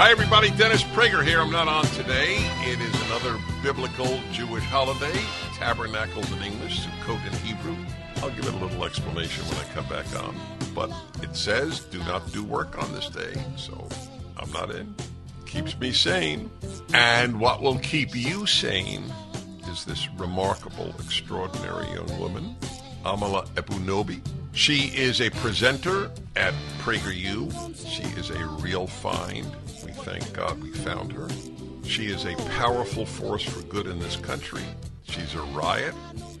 Hi, everybody. Dennis Prager here. I'm not on today. It is another biblical Jewish holiday, Tabernacles in English, Sukkot in Hebrew. I'll give it a little explanation when I come back on. But it says, do not do work on this day, so I'm not in. Keeps me sane. And what will keep you sane is this remarkable, extraordinary young woman, Amala Ekpunobi. She is a presenter at PragerU. She is a real find. We thank God we found her. She is a powerful force for good in this country. She's a riot,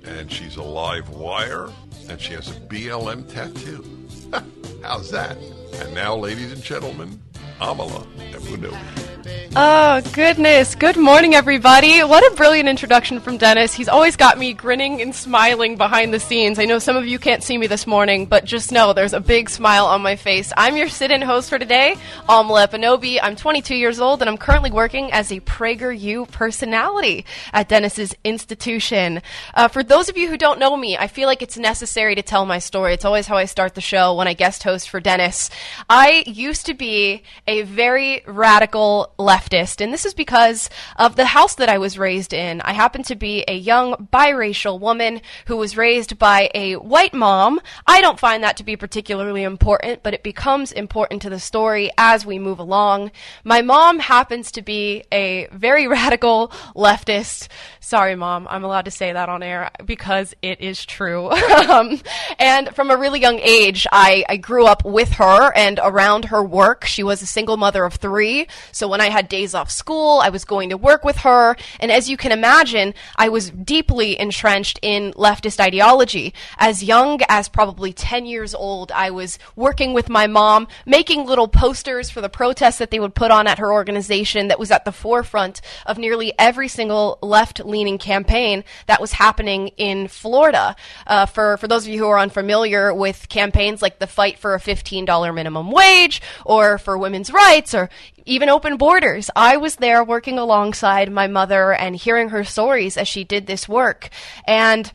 and she's a live wire, and she has a BLM tattoo. How's that? And now, ladies and gentlemen, Amala Ekpunobi. Oh, goodness. Good morning, everybody. What a brilliant introduction from Dennis. He's always got me grinning and smiling behind the scenes. I know some of you can't see me this morning, but just know there's a big smile on my face. I'm your sit in host for today, Amala Ekpunobi. I'm 22 years old, and I'm currently working as a PragerU personality at Dennis's institution. Uh, for those of you who don't know me, I feel like it's necessary to tell my story. It's always how I start the show when I guest host for Dennis. I used to be a very radical leftist, and this is because of the house that I was raised in. I happen to be a young biracial woman who was raised by a white mom. I don't find that to be particularly important, but it becomes important to the story as we move along. My mom happens to be a very radical leftist. Sorry, mom, I'm allowed to say that on air because it is true. um, and from a really young age, I, I grew up with her and around her work. She was a single mother of three, so when I had days off school, I was going to work with her. And as you can imagine, I was deeply entrenched in leftist ideology. As young as probably 10 years old, I was working with my mom, making little posters for the protests that they would put on at her organization that was at the forefront of nearly every single left leaning campaign that was happening in Florida. Uh, for, for those of you who are unfamiliar with campaigns like the fight for a $15 minimum wage or for women's rights or even open borders. I was there working alongside my mother and hearing her stories as she did this work. And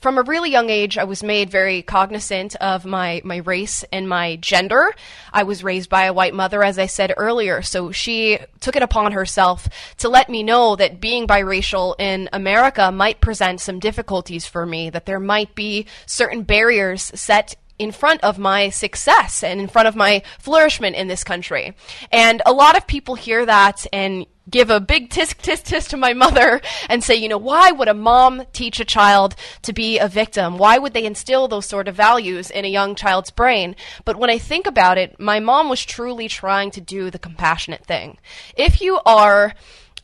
from a really young age, I was made very cognizant of my, my race and my gender. I was raised by a white mother, as I said earlier, so she took it upon herself to let me know that being biracial in America might present some difficulties for me, that there might be certain barriers set in front of my success and in front of my flourishment in this country. And a lot of people hear that and give a big tisk tisk tisk to my mother and say, you know, why would a mom teach a child to be a victim? Why would they instill those sort of values in a young child's brain? But when I think about it, my mom was truly trying to do the compassionate thing. If you are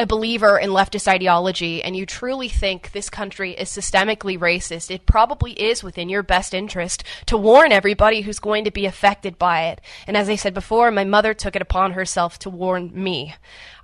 a believer in leftist ideology and you truly think this country is systemically racist, it probably is within your best interest to warn everybody who's going to be affected by it. And as I said before, my mother took it upon herself to warn me.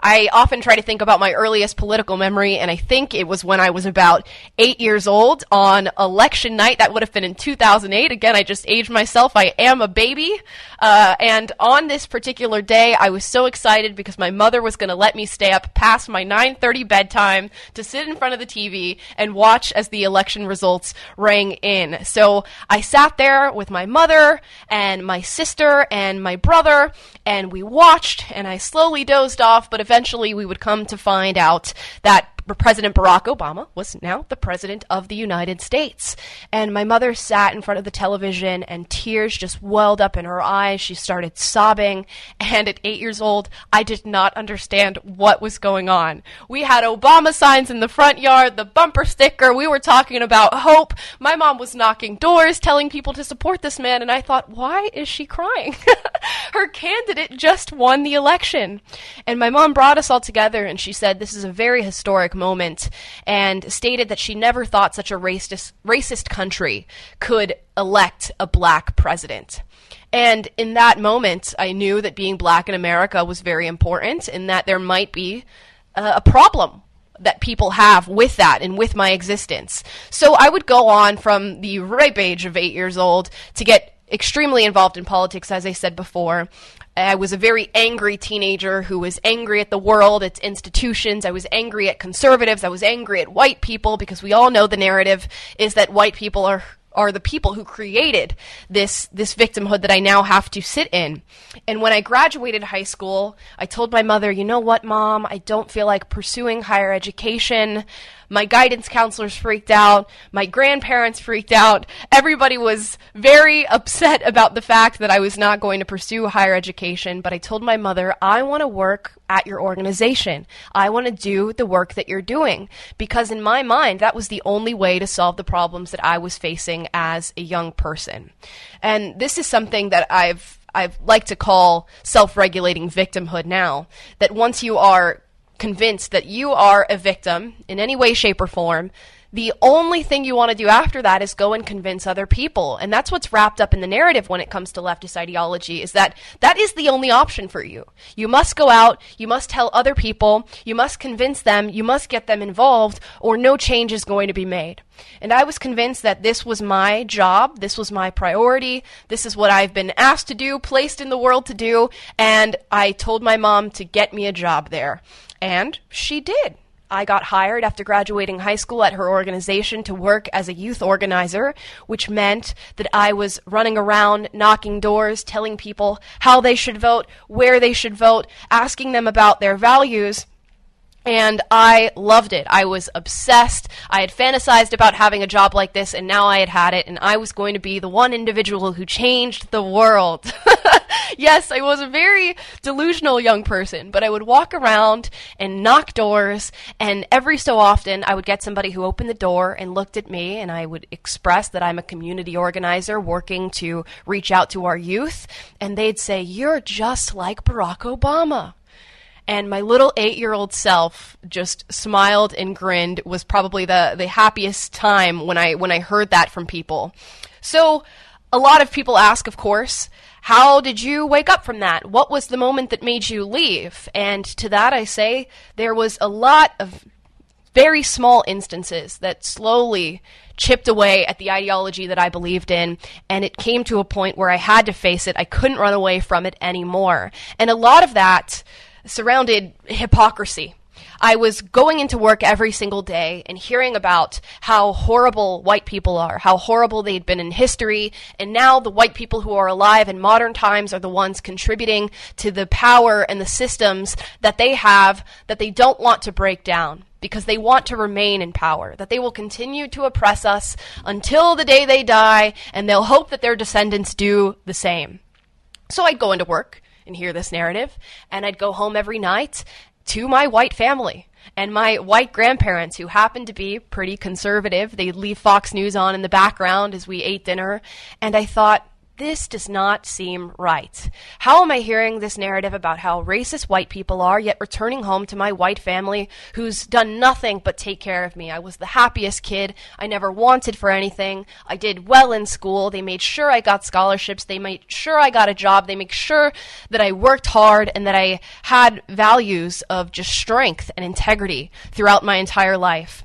I often try to think about my earliest political memory, and I think it was when I was about eight years old on election night. That would have been in 2008. Again, I just aged myself. I am a baby. Uh, and on this particular day, I was so excited because my mother was going to let me stay up past my 9:30 bedtime to sit in front of the TV and watch as the election results rang in. So I sat there with my mother and my sister and my brother, and we watched. And I slowly dozed off, but eventually we would come to find out that President Barack Obama was now the President of the United States. And my mother sat in front of the television and tears just welled up in her eyes. She started sobbing. And at eight years old, I did not understand what was going on. We had Obama signs in the front yard, the bumper sticker. We were talking about hope. My mom was knocking doors, telling people to support this man. And I thought, why is she crying? her candidate just won the election. And my mom brought us all together and she said, this is a very historic moment and stated that she never thought such a racist, racist country could elect a black president. And in that moment, I knew that being black in America was very important and that there might be a problem that people have with that and with my existence. So I would go on from the ripe age of eight years old to get extremely involved in politics, as I said before. I was a very angry teenager who was angry at the world, its institutions. I was angry at conservatives. I was angry at white people because we all know the narrative is that white people are are the people who created this this victimhood that I now have to sit in. And when I graduated high school, I told my mother, "You know what, mom? I don't feel like pursuing higher education. My guidance counselors freaked out. My grandparents freaked out. Everybody was very upset about the fact that I was not going to pursue higher education. But I told my mother, I want to work at your organization. I want to do the work that you're doing. Because in my mind, that was the only way to solve the problems that I was facing as a young person. And this is something that I've I like to call self regulating victimhood now. That once you are convinced that you are a victim in any way, shape, or form, the only thing you want to do after that is go and convince other people. And that's what's wrapped up in the narrative when it comes to leftist ideology is that that is the only option for you. You must go out, you must tell other people, you must convince them, you must get them involved, or no change is going to be made. And I was convinced that this was my job, this was my priority, this is what I've been asked to do, placed in the world to do, and I told my mom to get me a job there. And she did. I got hired after graduating high school at her organization to work as a youth organizer, which meant that I was running around knocking doors, telling people how they should vote, where they should vote, asking them about their values. And I loved it. I was obsessed. I had fantasized about having a job like this, and now I had had it, and I was going to be the one individual who changed the world. yes, I was a very delusional young person, but I would walk around and knock doors, and every so often I would get somebody who opened the door and looked at me, and I would express that I'm a community organizer working to reach out to our youth, and they'd say, You're just like Barack Obama. And my little eight year old self just smiled and grinned was probably the, the happiest time when I when I heard that from people. So a lot of people ask, of course, how did you wake up from that? What was the moment that made you leave? And to that I say there was a lot of very small instances that slowly chipped away at the ideology that I believed in, and it came to a point where I had to face it. I couldn't run away from it anymore. And a lot of that surrounded hypocrisy. I was going into work every single day and hearing about how horrible white people are, how horrible they'd been in history, and now the white people who are alive in modern times are the ones contributing to the power and the systems that they have that they don't want to break down because they want to remain in power, that they will continue to oppress us until the day they die, and they'll hope that their descendants do the same. So I'd go into work and hear this narrative. And I'd go home every night to my white family and my white grandparents who happened to be pretty conservative. They'd leave Fox News on in the background as we ate dinner. And I thought, this does not seem right. How am I hearing this narrative about how racist white people are, yet returning home to my white family who's done nothing but take care of me? I was the happiest kid. I never wanted for anything. I did well in school. They made sure I got scholarships. They made sure I got a job. They make sure that I worked hard and that I had values of just strength and integrity throughout my entire life.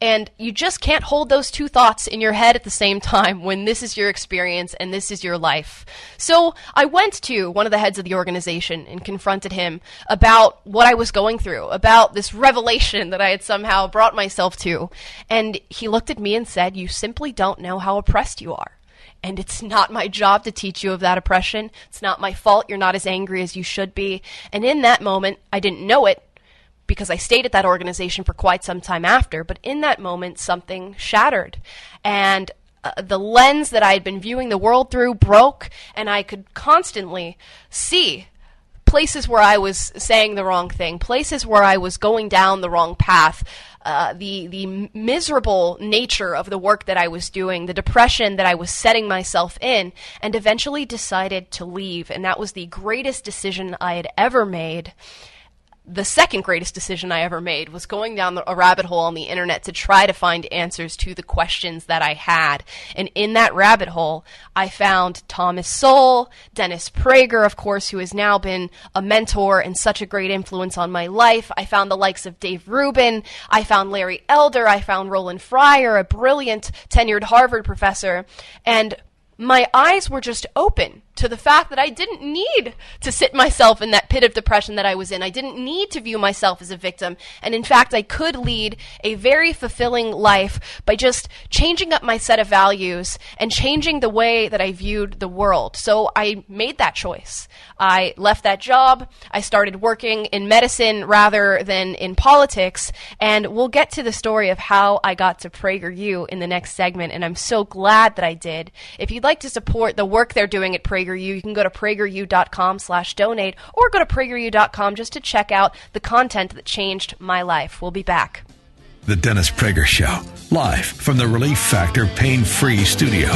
And you just can't hold those two thoughts in your head at the same time when this is your experience and this is your life. So I went to one of the heads of the organization and confronted him about what I was going through, about this revelation that I had somehow brought myself to. And he looked at me and said, You simply don't know how oppressed you are. And it's not my job to teach you of that oppression. It's not my fault you're not as angry as you should be. And in that moment, I didn't know it, because I stayed at that organization for quite some time after. But in that moment, something shattered. And uh, the lens that I had been viewing the world through broke, and I could constantly see places where I was saying the wrong thing, places where I was going down the wrong path, uh, the the miserable nature of the work that I was doing, the depression that I was setting myself in, and eventually decided to leave. And that was the greatest decision I had ever made the second greatest decision I ever made was going down a rabbit hole on the internet to try to find answers to the questions that I had. And in that rabbit hole, I found Thomas Sowell, Dennis Prager, of course, who has now been a mentor and such a great influence on my life. I found the likes of Dave Rubin. I found Larry Elder. I found Roland Fryer, a brilliant tenured Harvard professor. And my eyes were just open to the fact that I didn't need to sit myself in that pit of depression that I was in. I didn't need to view myself as a victim. And in fact, I could lead a very fulfilling life by just changing up my set of values and changing the way that I viewed the world. So I made that choice. I left that job. I started working in medicine rather than in politics. And we'll get to the story of how I got to PragerU in the next segment. And I'm so glad that I did. If you'd like to support the work they're doing at PragerU, PragerU. You can go to prageru.com slash donate or go to prageru.com just to check out the content that changed my life. We'll be back. The Dennis Prager Show, live from the Relief Factor Pain Free Studio.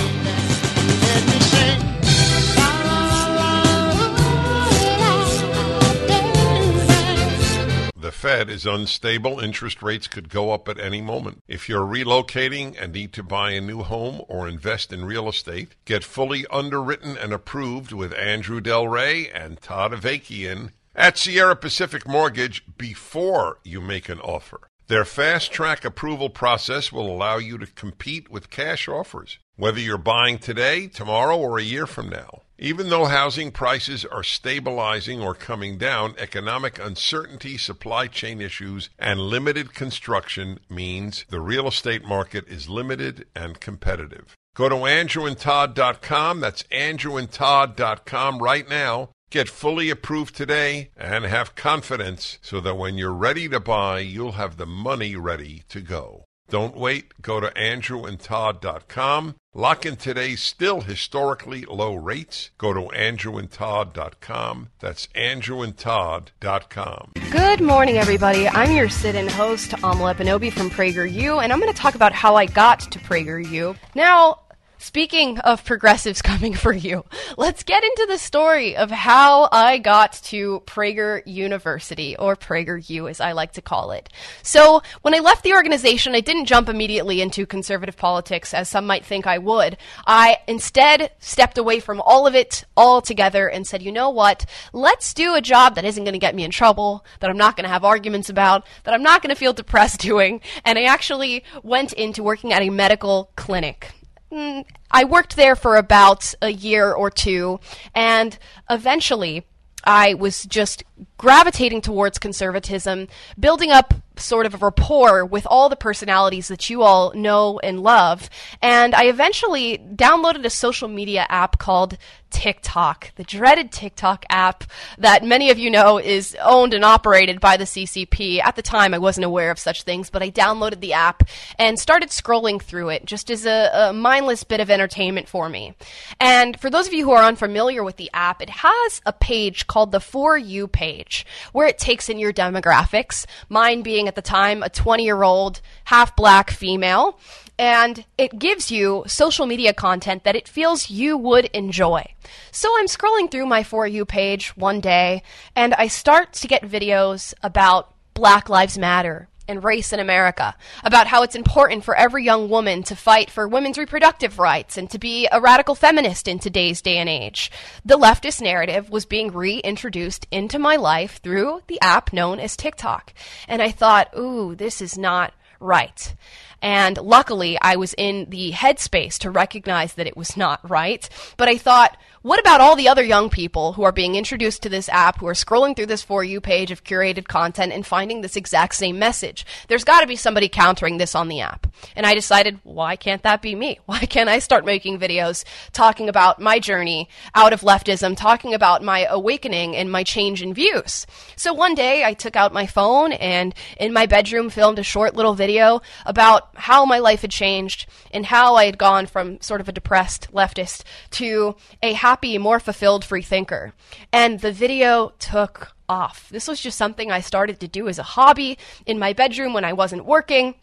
The Fed is unstable. Interest rates could go up at any moment. If you're relocating and need to buy a new home or invest in real estate, get fully underwritten and approved with Andrew Del Rey and Todd Avakian at Sierra Pacific Mortgage before you make an offer. Their fast track approval process will allow you to compete with cash offers, whether you're buying today, tomorrow, or a year from now. Even though housing prices are stabilizing or coming down, economic uncertainty, supply chain issues, and limited construction means the real estate market is limited and competitive. Go to andrewandtodd.com. That's andrewandtodd.com right now. Get fully approved today and have confidence so that when you're ready to buy, you'll have the money ready to go. Don't wait. Go to andrewandtodd.com. Lock in today's still historically low rates. Go to andrewandtodd.com. That's andrewandtodd.com. Good morning, everybody. I'm your sit-in host, Ekpunobi from PragerU, and I'm going to talk about how I got to PragerU. Now, Speaking of progressives coming for you, let's get into the story of how I got to Prager University, or Prager U as I like to call it. So, when I left the organization, I didn't jump immediately into conservative politics as some might think I would. I instead stepped away from all of it altogether and said, you know what? Let's do a job that isn't going to get me in trouble, that I'm not going to have arguments about, that I'm not going to feel depressed doing. And I actually went into working at a medical clinic. Mm, I worked there for about a year or two, and eventually I was just gravitating towards conservatism, building up sort of a rapport with all the personalities that you all know and love. And I eventually downloaded a social media app called TikTok, the dreaded TikTok app that many of you know is owned and operated by the CCP. At the time, I wasn't aware of such things, but I downloaded the app and started scrolling through it just as a, a mindless bit of entertainment for me. And for those of you who are unfamiliar with the app, it has a page called the For You page where it takes in your demographics, mine being at the time a 20 year old half black female and it gives you social media content that it feels you would enjoy. So I'm scrolling through my For You page one day, and I start to get videos about Black Lives Matter and race in America, about how it's important for every young woman to fight for women's reproductive rights and to be a radical feminist in today's day and age. The leftist narrative was being reintroduced into my life through the app known as TikTok. And I thought, ooh, this is not right. And luckily, I was in the headspace to recognize that it was not right. But I thought, what about all the other young people who are being introduced to this app, who are scrolling through this For You page of curated content and finding this exact same message? There's got to be somebody countering this on the app. And I decided, why can't that be me? Why can't I start making videos talking about my journey out of leftism, talking about my awakening and my change in views? So one day I took out my phone and in my bedroom filmed a short little video about how my life had changed and how I had gone from sort of a depressed leftist to a happy, more fulfilled free thinker. And the video took off. This was just something I started to do as a hobby in my bedroom when I wasn't working.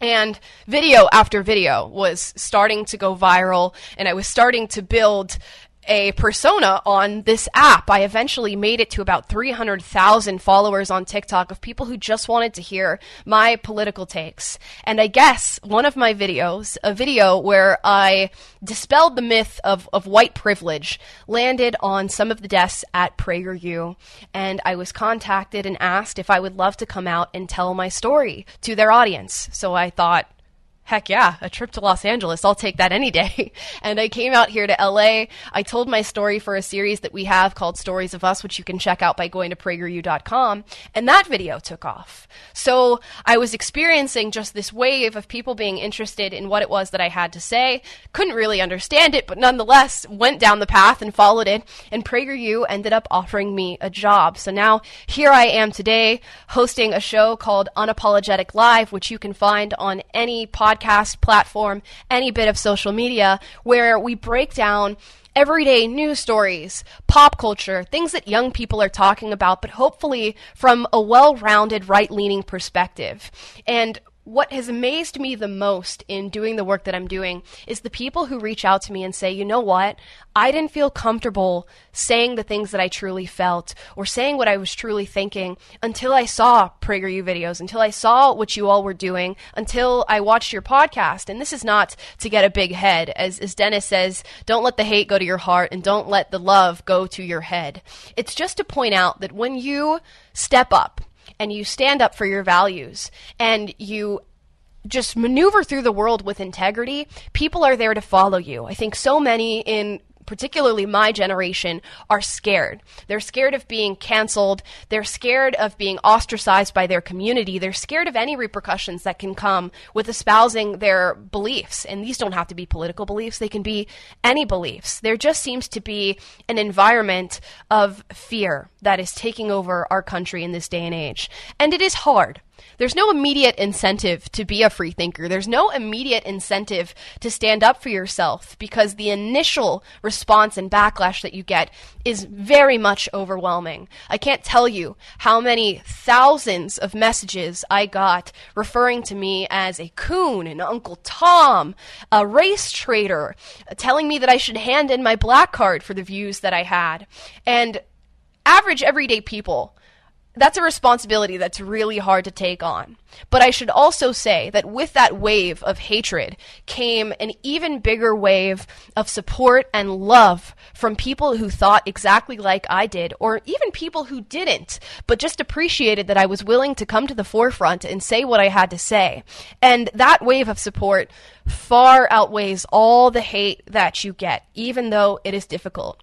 And video after video was starting to go viral, and I was starting to build a persona on this app. I eventually made it to about 300,000 followers on TikTok of people who just wanted to hear my political takes. And I guess one of my videos, a video where I dispelled the myth of, of white privilege, landed on some of the desks at PragerU. And I was contacted and asked if I would love to come out and tell my story to their audience. So I thought, heck yeah, a trip to Los Angeles. I'll take that any day. and I came out here to LA. I told my story for a series that we have called Stories of Us, which you can check out by going to prageru.com. And that video took off. So I was experiencing just this wave of people being interested in what it was that I had to say. Couldn't really understand it, but nonetheless went down the path and followed it. And PragerU ended up offering me a job. So now here I am today hosting a show called Unapologetic Live, which you can find on any podcast podcast platform, any bit of social media, where we break down everyday news stories, pop culture, things that young people are talking about, but hopefully from a well rounded right leaning perspective. And what has amazed me the most in doing the work that I'm doing is the people who reach out to me and say, you know what? I didn't feel comfortable saying the things that I truly felt or saying what I was truly thinking until I saw PragerU videos, until I saw what you all were doing, until I watched your podcast. And this is not to get a big head. As, as Dennis says, don't let the hate go to your heart and don't let the love go to your head. It's just to point out that when you step up, and you stand up for your values and you just maneuver through the world with integrity, people are there to follow you. I think so many in particularly my generation, are scared. They're scared of being canceled. They're scared of being ostracized by their community. They're scared of any repercussions that can come with espousing their beliefs. And these don't have to be political beliefs, they can be any beliefs. There just seems to be an environment of fear that is taking over our country in this day and age. And it is hard. There's no immediate incentive to be a free thinker. There's no immediate incentive to stand up for yourself because the initial response and backlash that you get is very much overwhelming. I can't tell you how many thousands of messages I got referring to me as a coon, an Uncle Tom, a race traitor, telling me that I should hand in my black card for the views that I had. And average everyday people that's a responsibility that's really hard to take on. But I should also say that with that wave of hatred came an even bigger wave of support and love from people who thought exactly like I did, or even people who didn't, but just appreciated that I was willing to come to the forefront and say what I had to say. And that wave of support far outweighs all the hate that you get, even though it is difficult.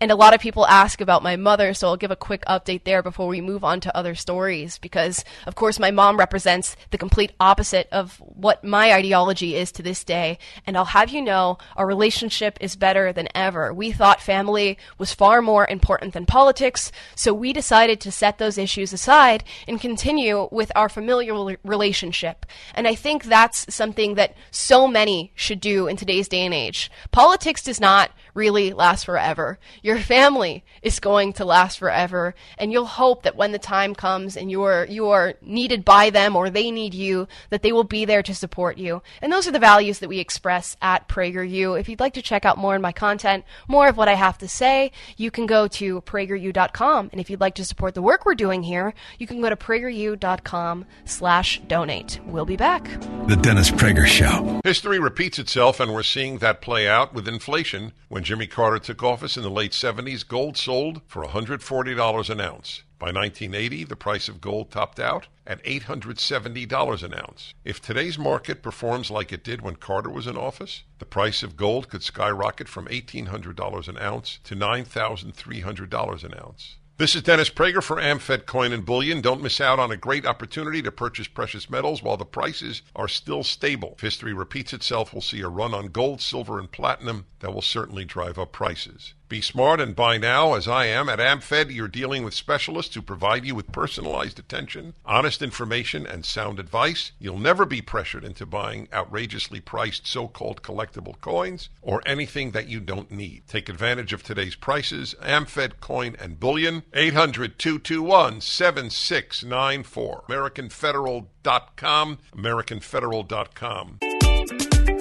And a lot of people ask about my mother, so I'll give a quick update there before we move on to other stories. Because, of course, my mom represents the complete opposite of what my ideology is to this day. And I'll have you know, our relationship is better than ever. We thought family was far more important than politics, so we decided to set those issues aside and continue with our familial relationship. And I think that's something that so many should do in today's day and age. Politics does not really last forever. Your family is going to last forever, and you'll hope that when the time comes and you're you are needed by them or they need you, that they will be there to support you. And those are the values that we express at PragerU. If you'd like to check out more of my content, more of what I have to say, you can go to prageru.com. And if you'd like to support the work we're doing here, you can go to prageru.com slash donate. We'll be back. The Dennis Prager Show. History repeats itself, and we're seeing that play out with inflation. When Jimmy Carter took office in the late 70s, gold sold for $140 an ounce. By 1980, the price of gold topped out at $870 an ounce. If today's market performs like it did when Carter was in office, the price of gold could skyrocket from $1,800 an ounce to $9,300 an ounce. This is Dennis Prager for AmFed Coin and Bullion. Don't miss out on a great opportunity to purchase precious metals while the prices are still stable. If history repeats itself, we'll see a run on gold, silver, and platinum that will certainly drive up prices. Be smart and buy now, as I am. At AmFed, you're dealing with specialists who provide you with personalized attention, honest information, and sound advice. You'll never be pressured into buying outrageously priced so called collectible coins or anything that you don't need. Take advantage of today's prices. AmFed Coin and Bullion, 800 221 7694. AmericanFederal.com. AmericanFederal.com.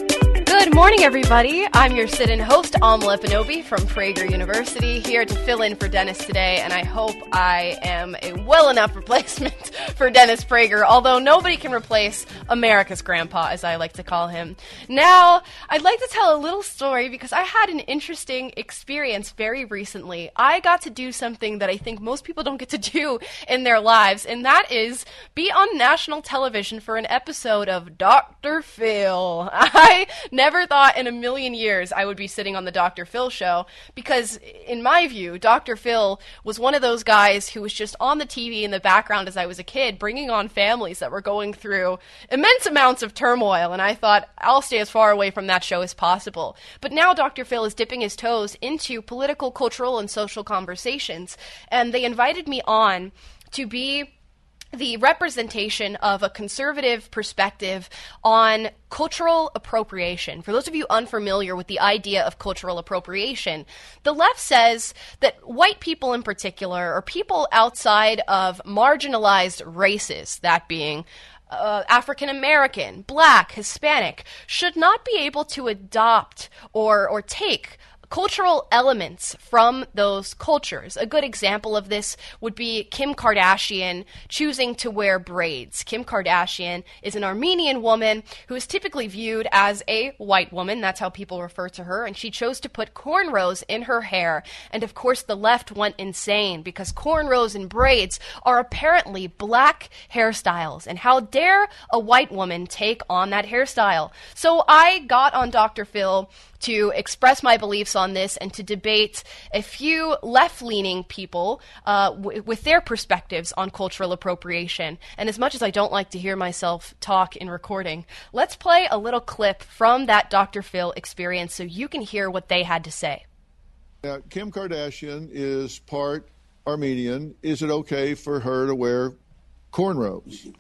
Morning, everybody. I'm your sit-in host, Amala Ekpunobi from Prager University, here to fill in for Dennis today, and I hope I am a well enough replacement for Dennis Prager, although nobody can replace America's grandpa, as I like to call him. Now, I'd like to tell a little story because I had an interesting experience very recently. I got to do something that I think most people don't get to do in their lives, and that is be on national television for an episode of Dr. Phil. I never thought in a million years I would be sitting on the Dr. Phil show because, in my view, Dr. Phil was one of those guys who was just on the TV in the background as I was a kid, bringing on families that were going through immense amounts of turmoil. And I thought, I'll stay as far away from that show as possible. But now Dr. Phil is dipping his toes into political, cultural, and social conversations. And they invited me on to be the representation of a conservative perspective on cultural appropriation. For those of you unfamiliar with the idea of cultural appropriation, the left says that white people in particular, or people outside of marginalized races, that being uh, African American, Black, Hispanic, should not be able to adopt or or take cultural elements from those cultures. A good example of this would be Kim Kardashian choosing to wear braids. Kim Kardashian is an Armenian woman who is typically viewed as a white woman. That's how people refer to her. And she chose to put cornrows in her hair. And of course, the left went insane because cornrows and braids are apparently black hairstyles. And how dare a white woman take on that hairstyle? So I got on Dr. Phil to express my beliefs on this and to debate a few left leaning people uh, w- with their perspectives on cultural appropriation. And as much as I don't like to hear myself talk in recording, let's play a little clip from that Dr. Phil experience so you can hear what they had to say. Now, Kim Kardashian is part Armenian. Is it okay for her to wear cornrows?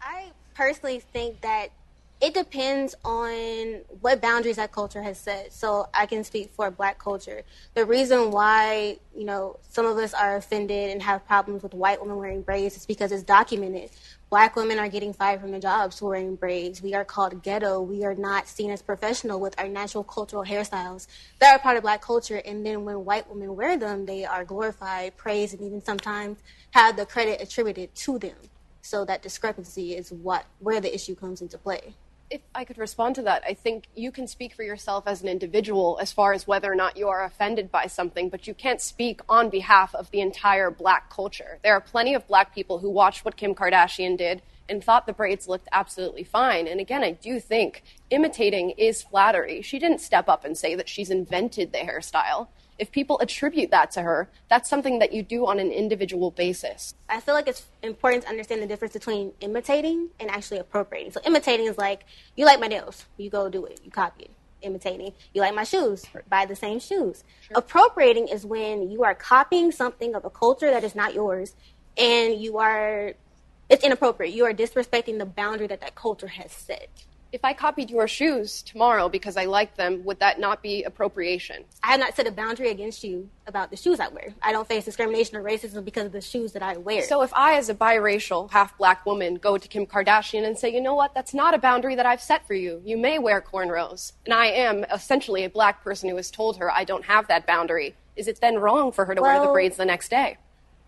I personally think that it depends on what boundaries that culture has set. So I can speak for black culture. The reason why, you know, some of us are offended and have problems with white women wearing braids is because it's documented. Black women are getting fired from their jobs for wearing braids. We are called ghetto. We are not seen as professional with our natural cultural hairstyles that are part of black culture. And then when white women wear them, they are glorified, praised, and even sometimes have the credit attributed to them. So that discrepancy is what where the issue comes into play if I could respond to that, I think you can speak for yourself as an individual as far as whether or not you are offended by something, but you can't speak on behalf of the entire black culture. There are plenty of black people who watched what Kim Kardashian did and thought the braids looked absolutely fine. And again, I do think imitating is flattery. She didn't step up and say that she's invented the hairstyle if people attribute that to her, that's something that you do on an individual basis. I feel like it's important to understand the difference between imitating and actually appropriating. So imitating is like you like my nails, you go do it, you copy it. Imitating, you like my shoes, buy the same shoes. Sure. Appropriating is when you are copying something of a culture that is not yours, and you are it's inappropriate. You are disrespecting the boundary that that culture has set if I copied your shoes tomorrow because I liked them, would that not be appropriation? I have not set a boundary against you about the shoes I wear. I don't face discrimination or racism because of the shoes that I wear. So if I, as a biracial, half black woman, go to Kim Kardashian and say, you know what, that's not a boundary that I've set for you. You may wear cornrows. And I am essentially a black person who has told her I don't have that boundary. Is it then wrong for her to well, wear the braids the next day?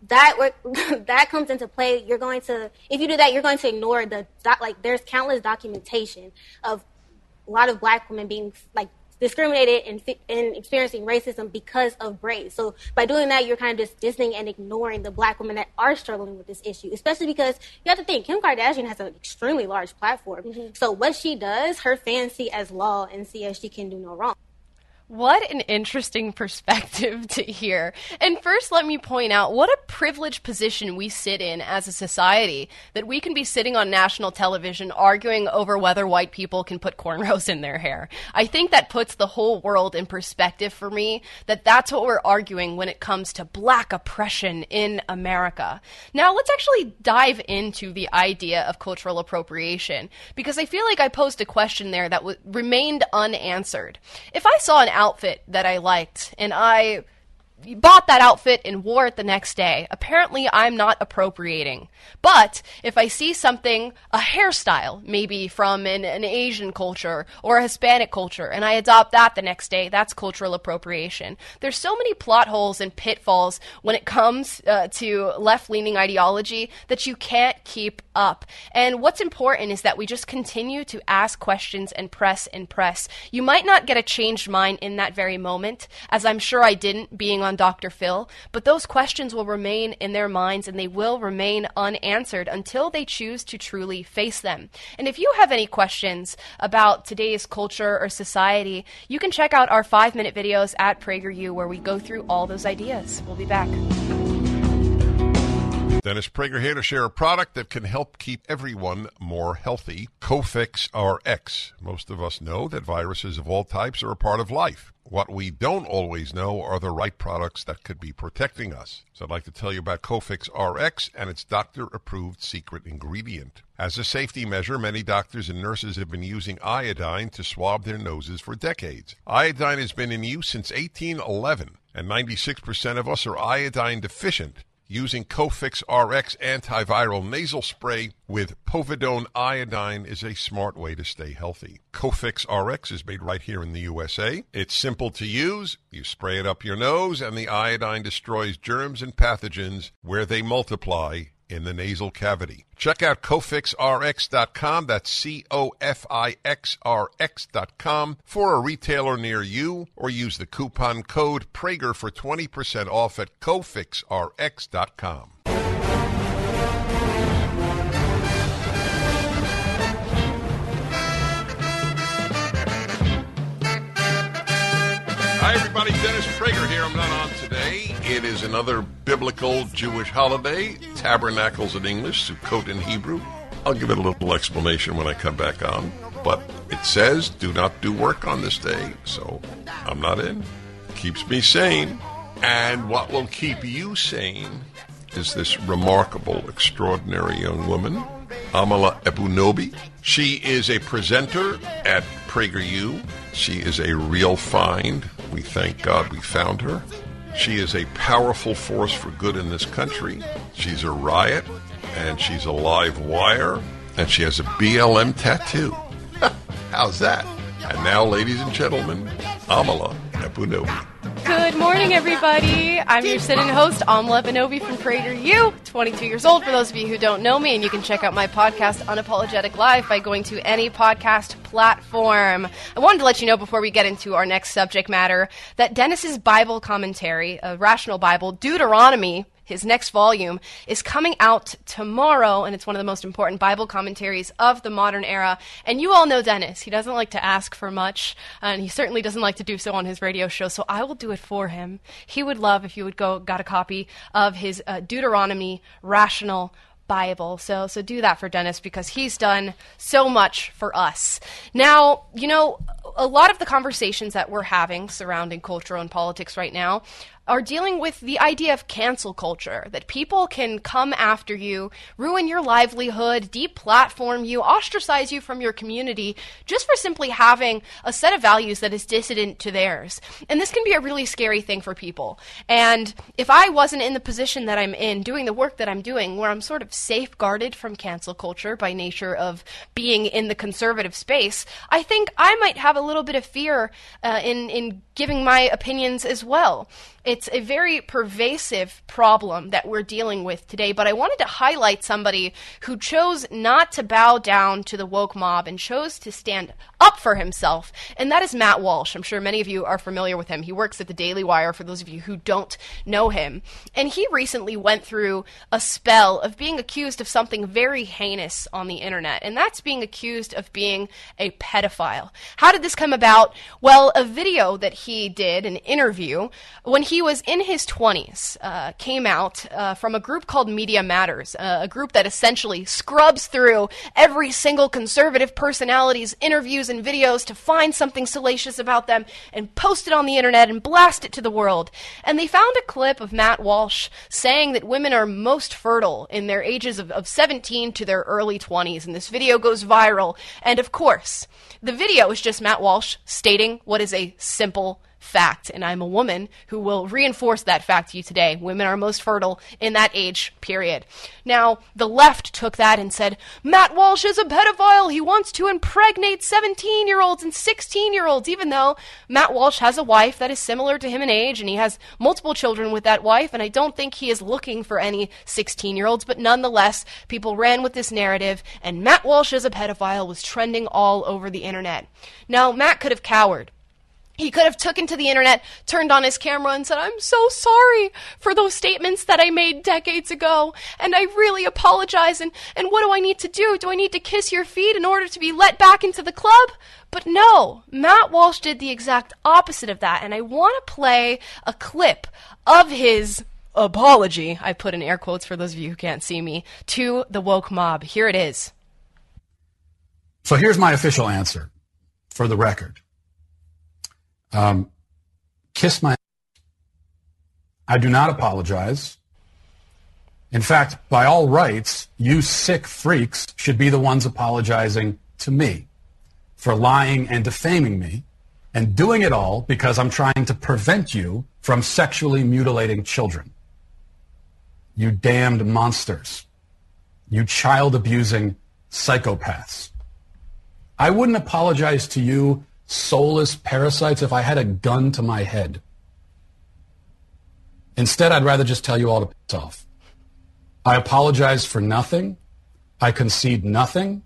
That work that comes into play. You're going to if you do that, you're going to ignore the doc, like there's countless documentation of a lot of black women being like discriminated and, and experiencing racism because of race. So by doing that, you're kind of just distancing and ignoring the black women that are struggling with this issue, especially because you have to think Kim Kardashian has an extremely large platform. Mm-hmm. So what she does, her fans see as law and see as she can do no wrong. What an interesting perspective to hear. And first, let me point out what a privileged position we sit in as a society that we can be sitting on national television arguing over whether white people can put cornrows in their hair. I think that puts the whole world in perspective for me that that's what we're arguing when it comes to black oppression in America. Now, let's actually dive into the idea of cultural appropriation because I feel like I posed a question there that w- remained unanswered. If I saw an outfit that I liked. And I bought that outfit and wore it the next day. Apparently, I'm not appropriating. But if I see something, a hairstyle, maybe from an, an, Asian culture or a Hispanic culture, and I adopt that the next day, that's cultural appropriation. There's so many plot holes and pitfalls when it comes uh, to left leaning ideology that you can't keep up. And what's important is that we just continue to ask questions and press and press. You might not get a changed mind in that very moment, as I'm sure I didn't being on Dr. Phil, but those questions will remain in their minds and they will remain unanswered until they choose to truly face them. And if you have any questions about today's culture or society, you can check out our five minute videos at PragerU where we go through all those ideas. We'll be back. Dennis Prager here to share a product that can help keep everyone more healthy. Cofix RX. Most of us know that viruses of all types are a part of life. What we don't always know are the right products that could be protecting us. So I'd like to tell you about Cofix RX and its doctor approved secret ingredient. As a safety measure, many doctors and nurses have been using iodine to swab their noses for decades. Iodine has been in use since 1811, and 96% of us are iodine deficient. Using Cofix RX antiviral nasal spray with povidone iodine is a smart way to stay healthy. Cofix RX is made right here in the USA. It's simple to use. You spray it up your nose, and the iodine destroys germs and pathogens where they multiply in the nasal cavity. Check out cofixrx.com. That's C O F I X R X.com for a retailer near you, or use the coupon code Prager for 20% off at cofixrx.com. Hi, everybody. Dennis Prager here. I'm not on It is another biblical Jewish holiday, Tabernacles in English, Sukkot in Hebrew. I'll give it a little explanation when I come back on. But it says, do not do work on this day, so I'm not in. Keeps me sane. And what will keep you sane is this remarkable, extraordinary young woman, Amala Ekpunobi. She is a presenter at PragerU. She is a real find. We thank God we found her. She is a powerful force for good in this country. She's a riot, and she's a live wire, and she has a BLM tattoo. How's that? And now, ladies and gentlemen, Amala Ekpunobi. Good morning, everybody. I'm your sitting host, Amala Ekpunobi from PragerU, 22 years old for those of you who don't know me, and you can check out my podcast, Unapologetic Life, by going to any podcast platform. I wanted to let you know before we get into our next subject matter that Dennis's Bible commentary, a rational Bible, Deuteronomy, his next volume is coming out tomorrow, and it's one of the most important Bible commentaries of the modern era. And you all know Dennis. He doesn't like to ask for much, and he certainly doesn't like to do so on his radio show, so I will do it for him. He would love if you would go got a copy of his uh, Deuteronomy Rational Bible. So so do that for Dennis because he's done so much for us. Now, you know, a lot of the conversations that we're having surrounding culture and politics right now are dealing with the idea of cancel culture that people can come after you, ruin your livelihood, deplatform you, ostracize you from your community just for simply having a set of values that is dissident to theirs. And this can be a really scary thing for people. And if I wasn't in the position that I'm in, doing the work that I'm doing, where I'm sort of safeguarded from cancel culture by nature of being in the conservative space, I think I might have a little bit of fear uh, in in giving my opinions as well. It's a very pervasive problem that we're dealing with today, but I wanted to highlight somebody who chose not to bow down to the woke mob and chose to stand up for himself, and that is Matt Walsh. I'm sure many of you are familiar with him. He works at the Daily Wire for those of you who don't know him. And he recently went through a spell of being accused of something very heinous on the internet, and that's being accused of being a pedophile. How did this come about? Well, a video that he did, an interview, when he was in his 20s, uh, came out uh, from a group called Media Matters, uh, a group that essentially scrubs through every single conservative personality's interviews and videos to find something salacious about them and post it on the internet and blast it to the world. And they found a clip of Matt Walsh saying that women are most fertile in their ages of, of 17 to their early 20s. And this video goes viral. And of course, the video is just Matt Walsh stating what is a simple fact, and I'm a woman who will reinforce that fact to you today. Women are most fertile in that age period. Now, the left took that and said, Matt Walsh is a pedophile. He wants to impregnate 17 year olds and 16 year olds, even though Matt Walsh has a wife that is similar to him in age, and he has multiple children with that wife, and I don't think he is looking for any 16 year olds, but nonetheless, people ran with this narrative, and Matt Walsh is a pedophile was trending all over the internet. Now, Matt could have cowered. He could have taken to the internet, turned on his camera, and said, I'm so sorry for those statements that I made decades ago, and I really apologize, and, and what do I need to do? Do I need to kiss your feet in order to be let back into the club? But no, Matt Walsh did the exact opposite of that, and I want to play a clip of his apology, I put in air quotes for those of you who can't see me, to the woke mob. Here it is. So here's my official answer for the record. Um, kiss my. I do not apologize. In fact, by all rights, you sick freaks should be the ones apologizing to me for lying and defaming me and doing it all because I'm trying to prevent you from sexually mutilating children. You damned monsters. You child abusing psychopaths. I wouldn't apologize to you soulless parasites if I had a gun to my head. Instead, I'd rather just tell you all to piss off. I apologize for nothing. I concede nothing.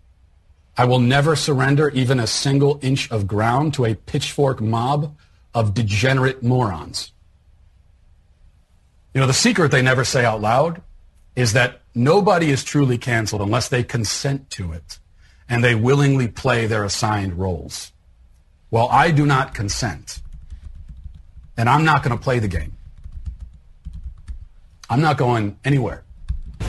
I will never surrender even a single inch of ground to a pitchfork mob of degenerate morons. You know, the secret they never say out loud is that nobody is truly canceled unless they consent to it and they willingly play their assigned roles. Well, I do not consent. And I'm not going to play the game. I'm not going anywhere.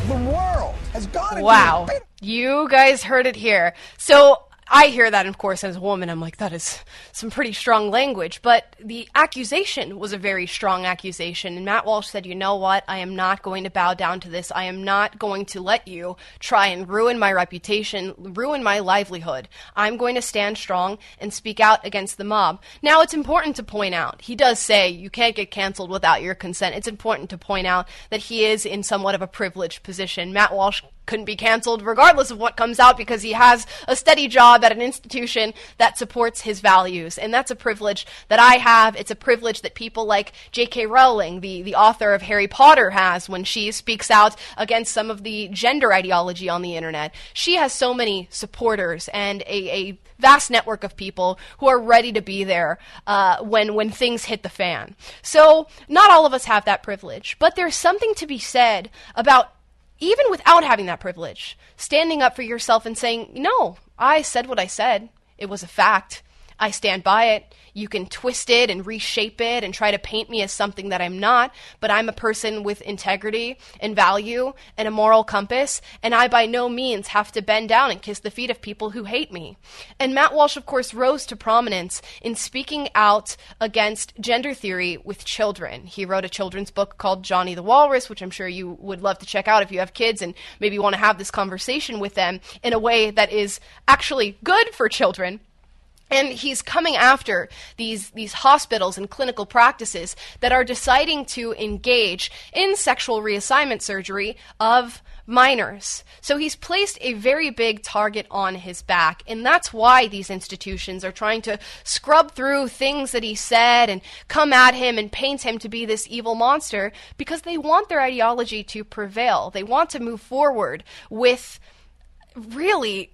The world has gone. Wow. You guys heard it here. So I hear that, of course, as a woman. I'm like, that is some pretty strong language. But the accusation was a very strong accusation. And Matt Walsh said, you know what? I am not going to bow down to this. I am not going to let you try and ruin my reputation, ruin my livelihood. I'm going to stand strong and speak out against the mob. Now, it's important to point out, he does say you can't get canceled without your consent. It's important to point out that he is in somewhat of a privileged position. Matt Walsh couldn't be canceled regardless of what comes out because he has a steady job at an institution that supports his values. And that's a privilege that I have. It's a privilege that people like J.K. Rowling, the, the author of Harry Potter, has when she speaks out against some of the gender ideology on the internet. She has so many supporters and a, a vast network of people who are ready to be there uh, when when things hit the fan. So not all of us have that privilege, but there's something to be said about even without having that privilege, standing up for yourself and saying, no, I said what I said. It was a fact. I stand by it. You can twist it and reshape it and try to paint me as something that I'm not, but I'm a person with integrity and value and a moral compass, and I by no means have to bend down and kiss the feet of people who hate me. And Matt Walsh, of course, rose to prominence in speaking out against gender theory with children. He wrote a children's book called Johnny the Walrus, which I'm sure you would love to check out if you have kids and maybe want to have this conversation with them in a way that is actually good for children and he's coming after these these hospitals and clinical practices that are deciding to engage in sexual reassignment surgery of minors. So he's placed a very big target on his back, and that's why these institutions are trying to scrub through things that he said and come at him and paint him to be this evil monster because they want their ideology to prevail. They want to move forward with really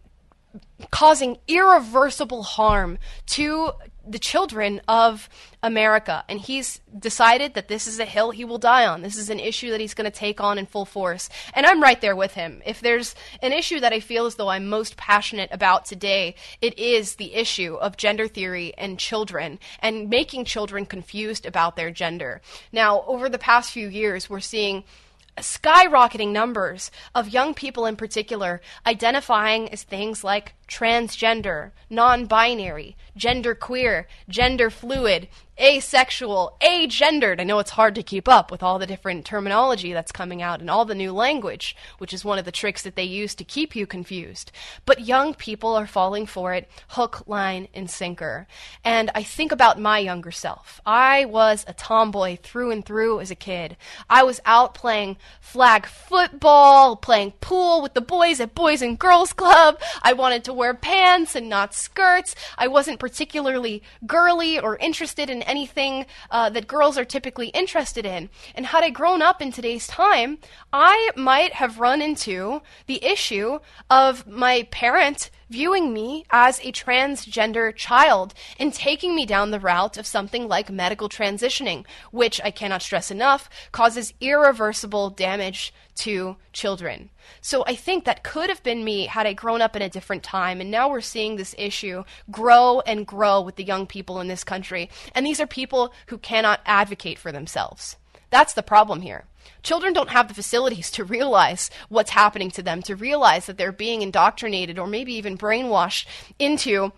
causing irreversible harm to the children of America. And he's decided that this is a hill he will die on. This is an issue that he's going to take on in full force. And I'm right there with him. If there's an issue that I feel as though I'm most passionate about today, it is the issue of gender theory and children and making children confused about their gender. Now, over the past few years, we're seeing skyrocketing numbers of young people in particular identifying as things like transgender, non binary, genderqueer, gender fluid, asexual, agendered. I know it's hard to keep up with all the different terminology that's coming out and all the new language, which is one of the tricks that they use to keep you confused. But young people are falling for it hook, line, and sinker. And I think about my younger self. I was a tomboy through and through as a kid. I was out playing flag football, playing pool with the boys at Boys and Girls Club. I wanted to wear pants and not skirts. I wasn't particularly girly or interested in anything uh, that girls are typically interested in. And had I grown up in today's time, I might have run into the issue of my parent viewing me as a transgender child and taking me down the route of something like medical transitioning, which I cannot stress enough causes irreversible damage to children. So I think that could have been me had I grown up in a different time. And now we're seeing this issue grow and grow with the young people in this country. And these are people who cannot advocate for themselves. That's the problem here. Children don't have the facilities to realize what's happening to them, to realize that they're being indoctrinated or maybe even brainwashed into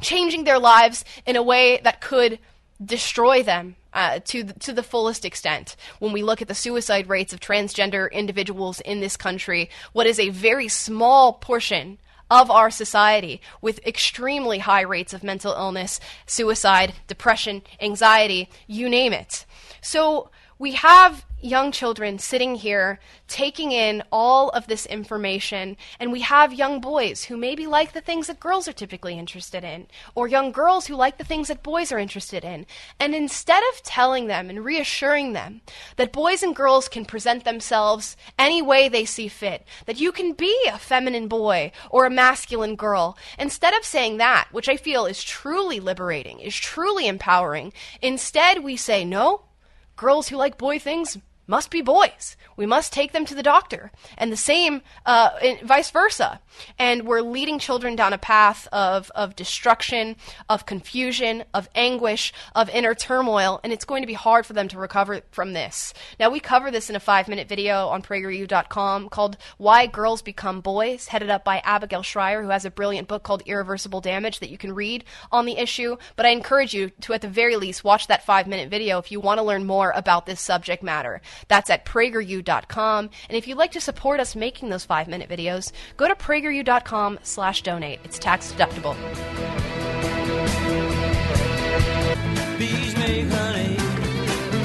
changing their lives in a way that could destroy them uh, to to the fullest extent. When we look at the suicide rates of transgender individuals in this country, what is a very small portion of our society with extremely high rates of mental illness, suicide, depression, anxiety, you name it. So we have young children sitting here taking in all of this information, and we have young boys who maybe like the things that girls are typically interested in, or young girls who like the things that boys are interested in. And instead of telling them and reassuring them that boys and girls can present themselves any way they see fit, that you can be a feminine boy or a masculine girl, instead of saying that, which I feel is truly liberating, is truly empowering, instead we say, no, girls who like boy things must be boys. We must take them to the doctor. And the same, uh, vice versa. And we're leading children down a path of, of destruction, of confusion, of anguish, of inner turmoil, and it's going to be hard for them to recover from this. Now, we cover this in a five minute video on PragerU.com called Why Girls Become Boys, headed up by Abigail Shrier, who has a brilliant book called Irreversible Damage that you can read on the issue. But I encourage you to, at the very least, watch that five minute video if you want to learn more about this subject matter. That's at PragerU.com. And if you'd like to support us making those five minute videos, go to PragerU.com slash donate. It's tax deductible.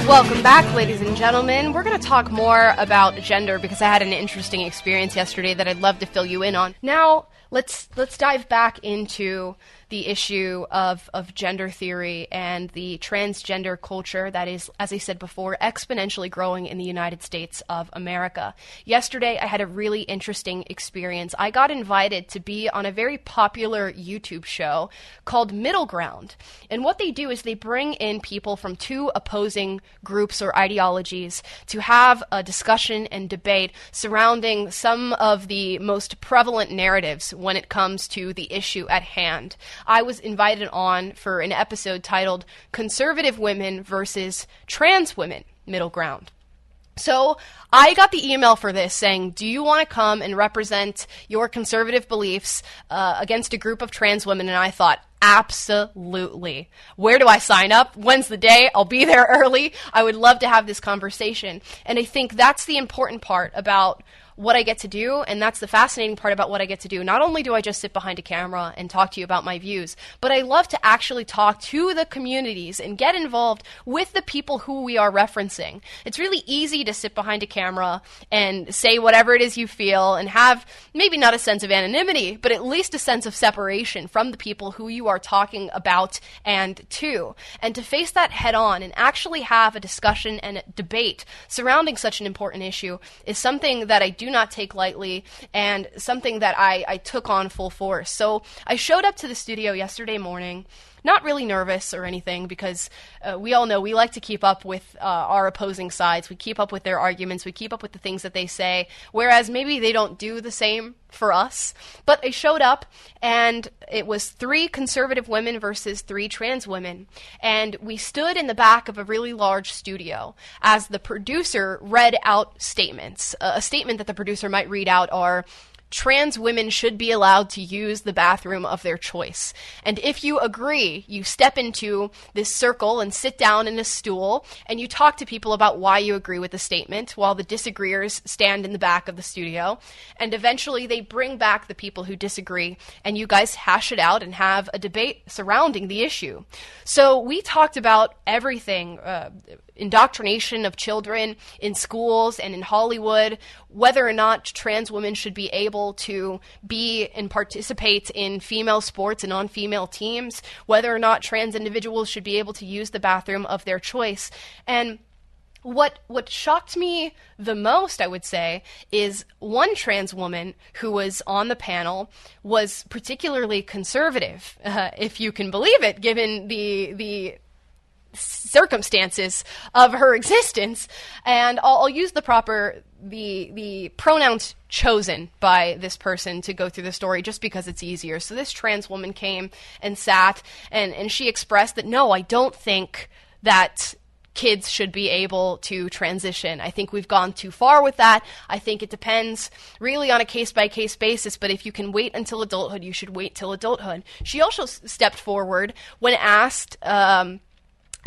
Welcome back, ladies and gentlemen. We're going to talk more about gender because I had an interesting experience yesterday that I'd love to fill you in on. Now, let's let's dive back into the issue of, of gender theory and the transgender culture that is, as I said before, exponentially growing in the United States of America. Yesterday, I had a really interesting experience. I got invited to be on a very popular YouTube show called Middle Ground. And what they do is they bring in people from two opposing groups or ideologies to have a discussion and debate surrounding some of the most prevalent narratives when it comes to the issue at hand. I was invited on for an episode titled Conservative Women versus Trans Women Middle Ground. So I got the email for this saying, Do you want to come and represent your conservative beliefs uh, against a group of trans women? And I thought, Absolutely. Where do I sign up? When's the day? I'll be there early. I would love to have this conversation. And I think that's the important part about what I get to do, and that's the fascinating part about what I get to do. Not only do I just sit behind a camera and talk to you about my views, but I love to actually talk to the communities and get involved with the people who we are referencing. It's really easy to sit behind a camera and say whatever it is you feel and have maybe not a sense of anonymity, but at least a sense of separation from the people who you are talking about and to. And to face that head on and actually have a discussion and a debate surrounding such an important issue is something that I do not take lightly and something that I, I took on full force. So I showed up to the studio yesterday morning not really nervous or anything because uh, we all know we like to keep up with uh, our opposing sides. We keep up with their arguments. We keep up with the things that they say, whereas maybe they don't do the same for us. But I showed up, and it was three conservative women versus three trans women. And we stood in the back of a really large studio as the producer read out statements. Uh, a statement that the producer might read out are, trans women should be allowed to use the bathroom of their choice. And if you agree, you step into this circle and sit down in a stool and you talk to people about why you agree with the statement while the disagreeers stand in the back of the studio. And eventually they bring back the people who disagree and you guys hash it out and have a debate surrounding the issue. So we talked about everything. Uh, indoctrination of children in schools and in Hollywood, whether or not trans women should be able to be and participate in female sports and on female teams, whether or not trans individuals should be able to use the bathroom of their choice. And what what shocked me the most, I would say, is one trans woman who was on the panel was particularly conservative, uh, if you can believe it, given the the circumstances of her existence, and I'll, I'll, use the proper the the pronouns chosen by this person to go through the story just because it's easier. So this trans woman came and sat, and and she expressed that no, I don't think that kids should be able to transition. I think we've gone too far with that. I think it depends really on a case by case basis, but if you can wait until adulthood, you should wait till adulthood. She also s- stepped forward when asked. Um,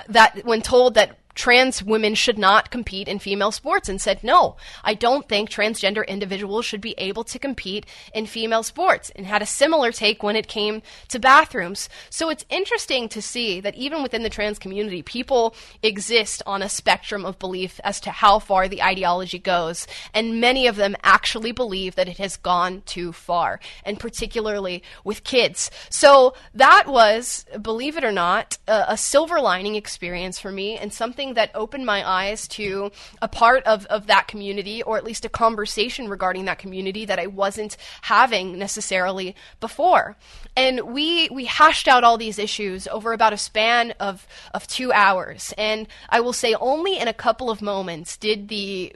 that when told that trans women should not compete in female sports and said, no, I don't think transgender individuals should be able to compete in female sports and had a similar take when it came to bathrooms. So it's interesting to see that even within the trans community, people exist on a spectrum of belief as to how far the ideology goes. And many of them actually believe that it has gone too far, and particularly with kids. So that was, believe it or not, a, a silver lining experience for me and something something that opened my eyes to a part of, of that community, or at least a conversation regarding that community that I wasn't having necessarily before. And we we hashed out all these issues over about a span of of two hours. And I will say only in a couple of moments did the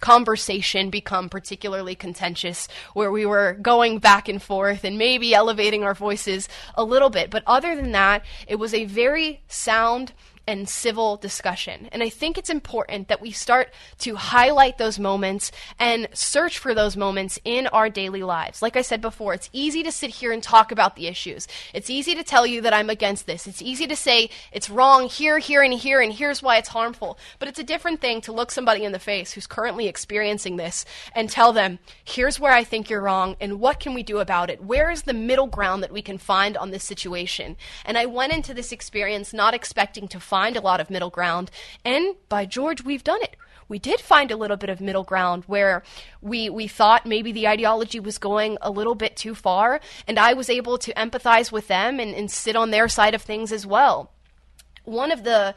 conversation become particularly contentious where we were going back and forth and maybe elevating our voices a little bit. But other than that, it was a very sound and civil discussion. And I think it's important that we start to highlight those moments and search for those moments in our daily lives. Like I said before, it's easy to sit here and talk about the issues. It's easy to tell you that I'm against this. It's easy to say it's wrong here, here, and here, and here's why it's harmful. But it's a different thing to look somebody in the face who's currently experiencing this and tell them, here's where I think you're wrong, and what can we do about it? Where is the middle ground that we can find on this situation? And I went into this experience not expecting to find find a lot of middle ground. And by George, we've done it. We did find a little bit of middle ground where we, we thought maybe the ideology was going a little bit too far, and I was able to empathize with them and, and sit on their side of things as well. One of the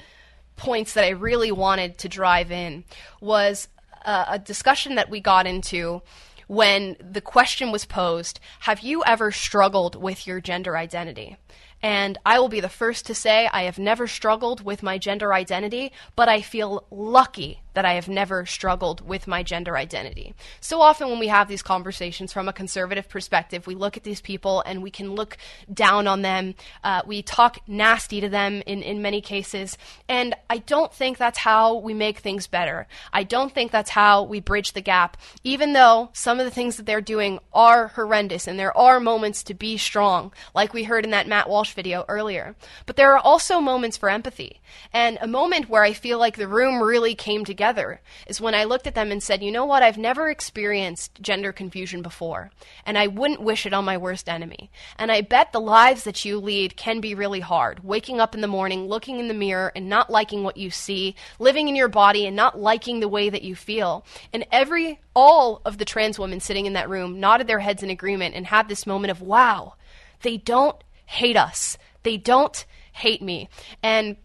points that I really wanted to drive in was uh, a discussion that we got into when the question was posed Have you ever struggled with your gender identity? And I will be the first to say I have never struggled with my gender identity, but I feel lucky that I have never struggled with my gender identity. So often, when we have these conversations from a conservative perspective, we look at these people and we can look down on them. Uh, we talk nasty to them in, in many cases. And I don't think that's how we make things better. I don't think that's how we bridge the gap, even though some of the things that they're doing are horrendous and there are moments to be strong, like we heard in that Matt Walsh video earlier. But there are also moments for empathy and a moment where I feel like the room really came together together is when I looked at them and said, you know what, I've never experienced gender confusion before, and I wouldn't wish it on my worst enemy. And I bet the lives that you lead can be really hard. Waking up in the morning, looking in the mirror, and not liking what you see, living in your body and not liking the way that you feel. And every, all of the trans women sitting in that room nodded their heads in agreement and had this moment of, wow, they don't hate us. They don't hate me. And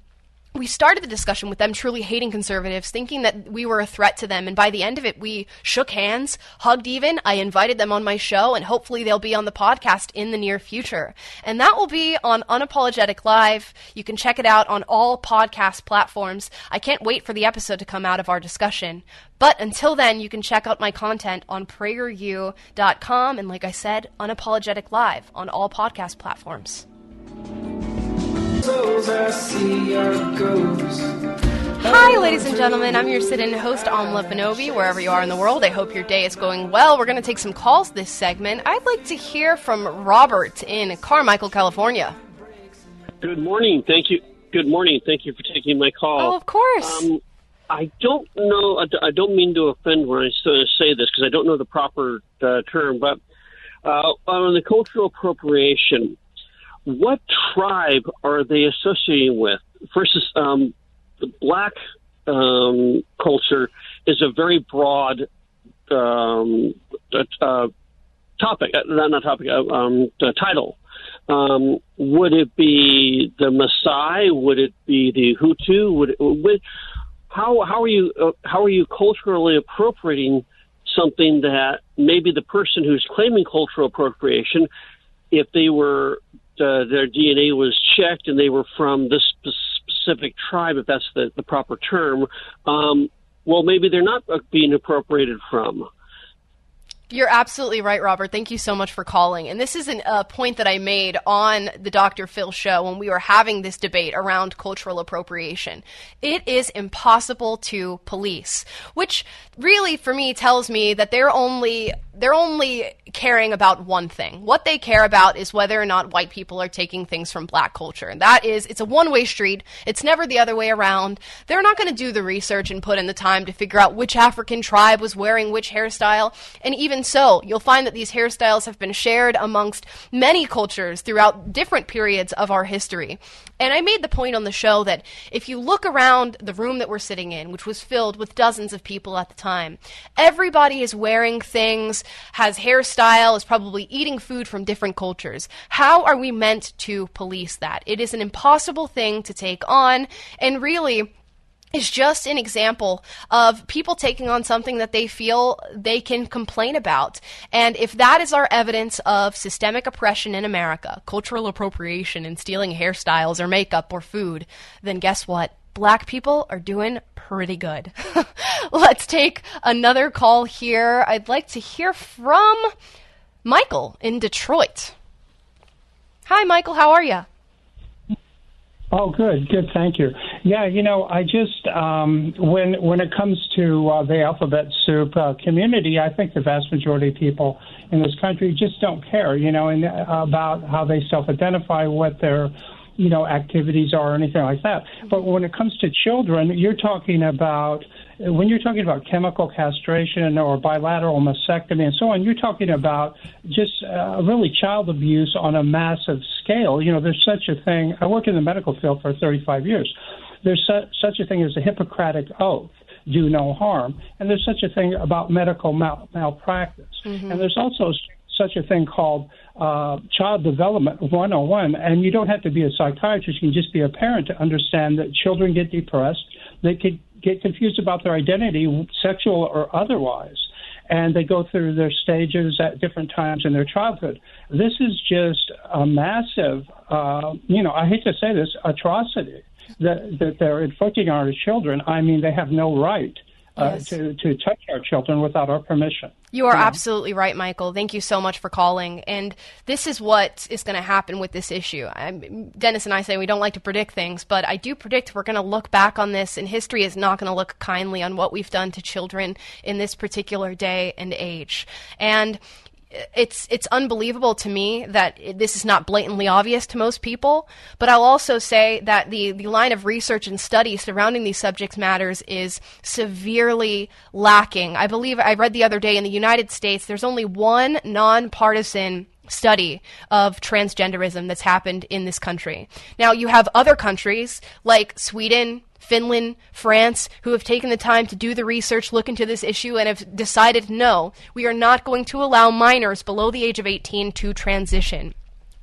we started the discussion with them truly hating conservatives, thinking that we were a threat to them. And by the end of it, we shook hands, hugged even. I invited them on my show, and hopefully they'll be on the podcast in the near future. And that will be on Unapologetic Live. You can check it out on all podcast platforms. I can't wait for the episode to come out of our discussion. But until then, you can check out my content on prageru.com. And like I said, Unapologetic Live on all podcast platforms. Hi, ladies and gentlemen. I'm your sit-in host, Amala Ekpunobi, wherever you are in the world. I hope your day is going well. We're going to take some calls this segment. I'd like to hear from Robert in Carmichael, California. Good morning. Thank you. Good morning. Thank you for taking my call. Oh, of course. Um, I don't know. I don't mean to offend when I say this because I don't know the proper uh, term, but uh, on the cultural appropriation, what tribe are they associating with? Versus um, the black um, culture is a very broad um, uh, topic, uh, not, not topic, uh, um, title. Um, would it be the Maasai? Would it be the Hutu? Would, it, would how how are you uh, how are you culturally appropriating something that maybe the person who's claiming cultural appropriation, if they were uh, their DNA was checked and they were from this specific tribe, if that's the, the proper term, um, well, maybe they're not being appropriated from. You're absolutely right, Robert. Thank you so much for calling. And this is a uh, point that I made on the Dr. Phil show when we were having this debate around cultural appropriation. It is impossible to police, which really for me tells me that they're only they're only caring about one thing. What they care about is whether or not white people are taking things from black culture. And that is, it's a one way street. It's never the other way around. They're not going to do the research and put in the time to figure out which African tribe was wearing which hairstyle. And even so, you'll find that these hairstyles have been shared amongst many cultures throughout different periods of our history. And I made the point on the show that if you look around the room that we're sitting in, which was filled with dozens of people at the time, everybody is wearing things has hairstyle, is probably eating food from different cultures. How are we meant to police that? It is an impossible thing to take on, and really, is just an example of people taking on something that they feel they can complain about. And if that is our evidence of systemic oppression in America, cultural appropriation and stealing hairstyles or makeup or food, then guess what? Black people are doing pretty good. Let's take another call here. I'd like to hear from Michael in Detroit. Hi, Michael. How are you? Oh, good, good. Thank you. Yeah, you know, I just um, when when it comes to uh, the alphabet soup uh, community, I think the vast majority of people in this country just don't care, you know, and uh, about how they self-identify, what their you know activities are or anything like that. But when it comes to children, you're talking about when you're talking about chemical castration or bilateral mastectomy and so on, you're talking about just uh, really child abuse on a massive scale. You know, there's such a thing. I worked in the medical field for 35 years. There's su- such a thing as a Hippocratic oath do no harm. And there's such a thing about medical mal- malpractice. Mm-hmm. And there's also such a thing called uh, child development 101. And you don't have to be a psychiatrist, you can just be a parent to understand that children get depressed. They could get confused about their identity, sexual or otherwise. And they go through their stages at different times in their childhood. This is just a massive, uh, you know, I hate to say this, atrocity that, that they're inflicting on our children. I mean, they have no right uh, yes. to, to touch our children without our permission. You are absolutely right, Michael. Thank you so much for calling. And this is what is going to happen with this issue. I'm, Dennis and I say we don't like to predict things, but I do predict we're going to look back on this, and history is not going to look kindly on what we've done to children in this particular day and age. And it's it's unbelievable to me that this is not blatantly obvious to most people. But I'll also say that the the line of research and study surrounding these subject matters is severely lacking. I believe I read the other day in the United States there's only one nonpartisan study of transgenderism that's happened in this country. Now, you have other countries like Sweden, Finland, France, who have taken the time to do the research, look into this issue, and have decided no, we are not going to allow minors below the age of 18 to transition.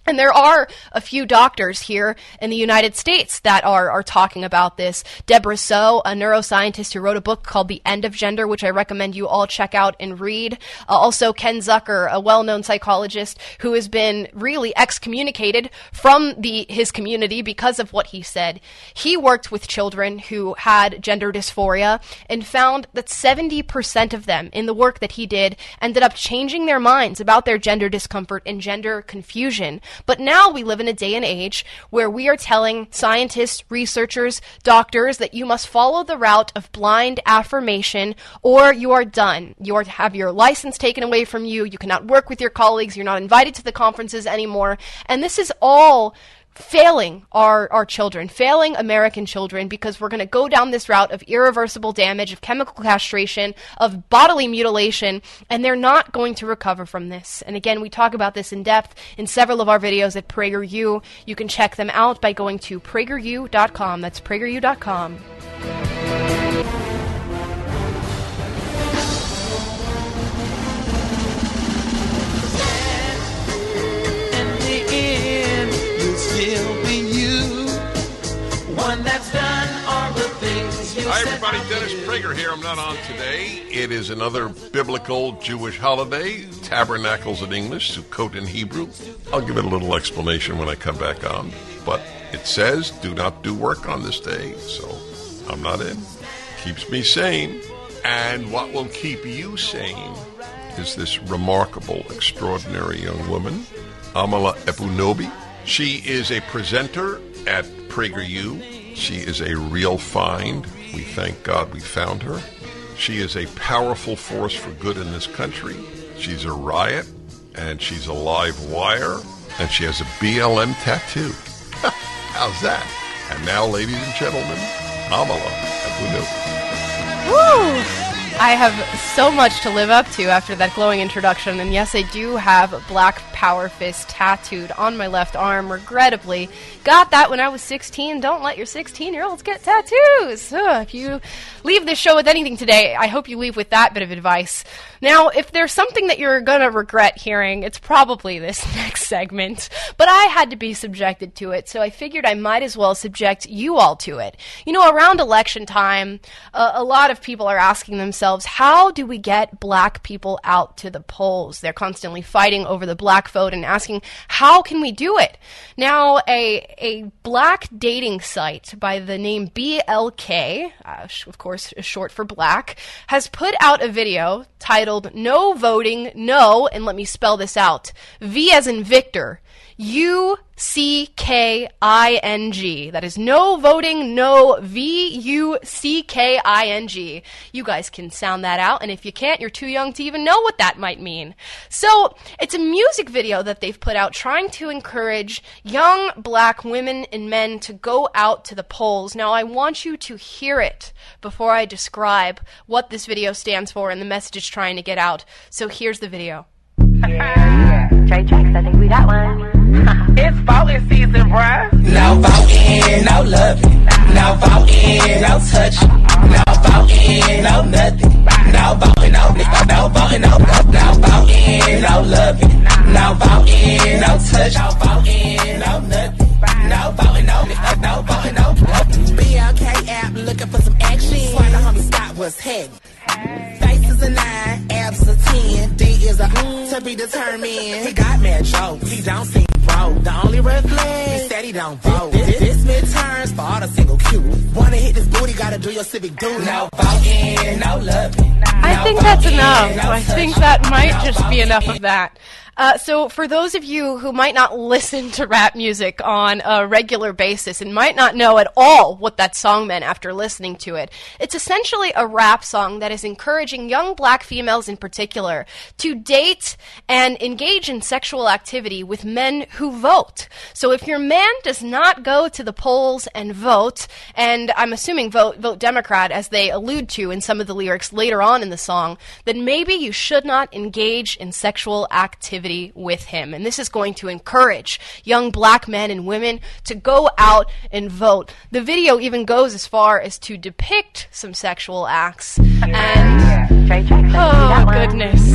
And there are a few doctors here in the United States that are, are talking about this. Deborah Soh, a neuroscientist who wrote a book called The End of Gender, which I recommend you all check out and read. Uh, also, Ken Zucker, a well known psychologist who has been really excommunicated from the, his community because of what he said. He worked with children who had gender dysphoria and found that 70% of them in the work that he did ended up changing their minds about their gender discomfort and gender confusion but now we live in a day and age where we are telling scientists, researchers, doctors that you must follow the route of blind affirmation or you are done. You are to have your license taken away from you. You cannot work with your colleagues. You're not invited to the conferences anymore. And this is all failing our, our children, failing American children, because we're going to go down this route of irreversible damage, of chemical castration, of bodily mutilation, and they're not going to recover from this. And again, we talk about this in depth in several of our videos at PragerU. You can check them out by going to prageru.com. That's prageru.com. Hi, everybody. Dennis Prager here. I'm not on today. It is another biblical Jewish holiday, Tabernacles in English, Sukkot in Hebrew. I'll give it a little explanation when I come back on. But it says, do not do work on this day, so I'm not in. Keeps me sane. And what will keep you sane is this remarkable, extraordinary young woman, Amala Ekpunobi. She is a presenter at PragerU. She is a real find. We thank God we found her. She is a powerful force for good in this country. She's a riot, and she's a live wire, and she has a BLM tattoo. How's that? And now, ladies and gentlemen, Amala Ekpunobi. Woo! I have so much to live up to after that glowing introduction, and yes, I do have Black Power Fist tattooed on my left arm, regrettably. Got that when I was 16. Don't let your 16 year olds get tattoos. Ugh, if you leave this show with anything today, I hope you leave with that bit of advice. Now, if there's something that you're going to regret hearing, it's probably this next segment. But I had to be subjected to it, so I figured I might as well subject you all to it. You know, around election time, uh, a lot of people are asking themselves, how do we get black people out to the polls? They're constantly fighting over the black vote and asking, how can we do it? Now, a, a black dating site by the name BLK, uh, of course, short for black, has put out a video titled No Voting, No, and let me spell this out V as in Victor, U C K I N G. That is no voting, no V U C K I N G. You guys can sound that out, and if you can't, you're too young to even know what that might mean. So, it's a music video that they've put out trying to encourage young black women and men to go out to the polls. Now, I want you to hear it before I describe what this video stands for and the message it's trying to get out. So, here's the video. Yeah. Trey Checks, I think we got one. Mm-hmm. it's voting season, bruh. No voting, no loving. No voting, no touching. No voting, no nothing. No voting, no no voting, no no voting, no loving. No voting, no touch. No voting, no nothing. No voting, no no voting, no. BLK app looking for some action. Swear the homie Scott was head. Faces a nine, abs a ten. D is a mm, to be determined. He got mad jokes. He don't seem vote. The only red flag is that he don't vote. This, this midterms for all the single Q. Wanna hit this booty, gotta do your civic duty. No voting, no loving. I think that's enough. I think that might just be enough of that. Uh, so, for those of you who might not listen to rap music on a regular basis and might not know at all what that song meant after listening to it, it's essentially a rap song that is encouraging young black females in particular to date and engage in sexual activity with men who vote. So, if your man does not go to the polls and vote, and I'm assuming vote vote Democrat as they allude to in some of the lyrics later on in the song, then maybe you should not engage in sexual activity with him. And this is going to encourage young black men and women to go out and vote. The video even goes as far as to depict some sexual acts. And oh goodness,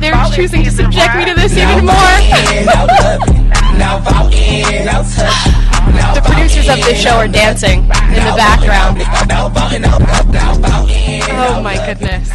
they're choosing to subject me to this even more. The producers of this show are dancing in the background. Oh my goodness.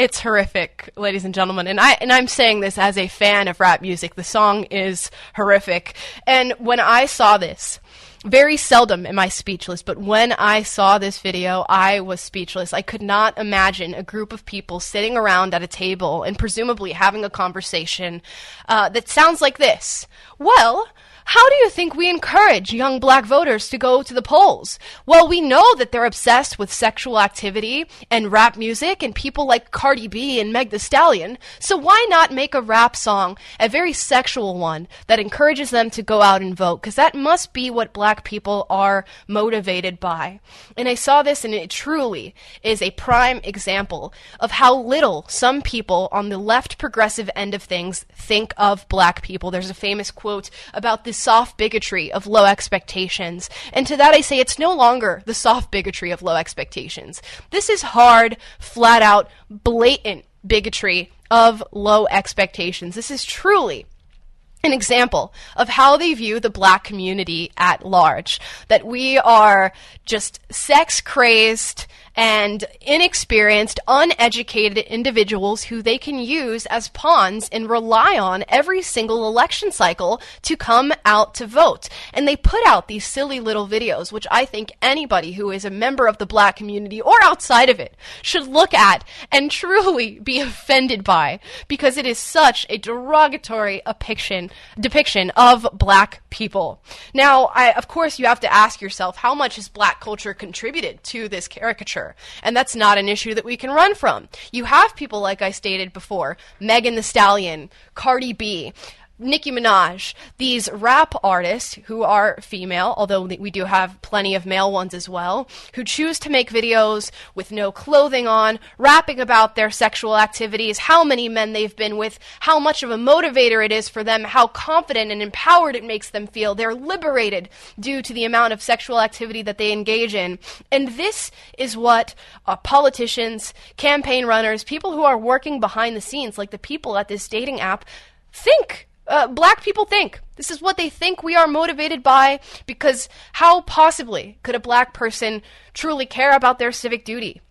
It's horrific, ladies and gentlemen, and I and I'm saying this as a fan of rap music. The song is horrific, and when I saw this, very seldom am I speechless, but when I saw this video, I was speechless. I could not imagine a group of people sitting around at a table and presumably having a conversation uh, that sounds like this. Well, how do you think we encourage young black voters to go to the polls? Well, we know that they're obsessed with sexual activity and rap music and people like Cardi B and Meg Thee Stallion. So why not make a rap song, a very sexual one, that encourages them to go out and vote? Because that must be what black people are motivated by. And I saw this and it truly is a prime example of how little some people on the left progressive end of things think of black people. There's a famous quote about this soft bigotry of low expectations. And to that I say it's no longer the soft bigotry of low expectations. This is hard, flat out, blatant bigotry of low expectations. This is truly an example of how they view the black community at large. That we are just sex crazed, and inexperienced, uneducated individuals who they can use as pawns and rely on every single election cycle to come out to vote. And they put out these silly little videos, which I think anybody who is a member of the black community or outside of it should look at and truly be offended by because it is such a derogatory depiction, depiction of black people. Now, I, of course, you have to ask yourself how much has black culture contributed to this caricature? And that's not an issue that we can run from. You have people, like I stated before, Megan Thee Stallion, Cardi B, Nicki Minaj, these rap artists who are female, although we do have plenty of male ones as well, who choose to make videos with no clothing on, rapping about their sexual activities, how many men they've been with, how much of a motivator it is for them, how confident and empowered it makes them feel. They're liberated due to the amount of sexual activity that they engage in. And this is what uh, politicians, campaign runners, people who are working behind the scenes, like the people at this dating app, think uh, black people think. This is what they think we are motivated by because how possibly could a black person truly care about their civic duty?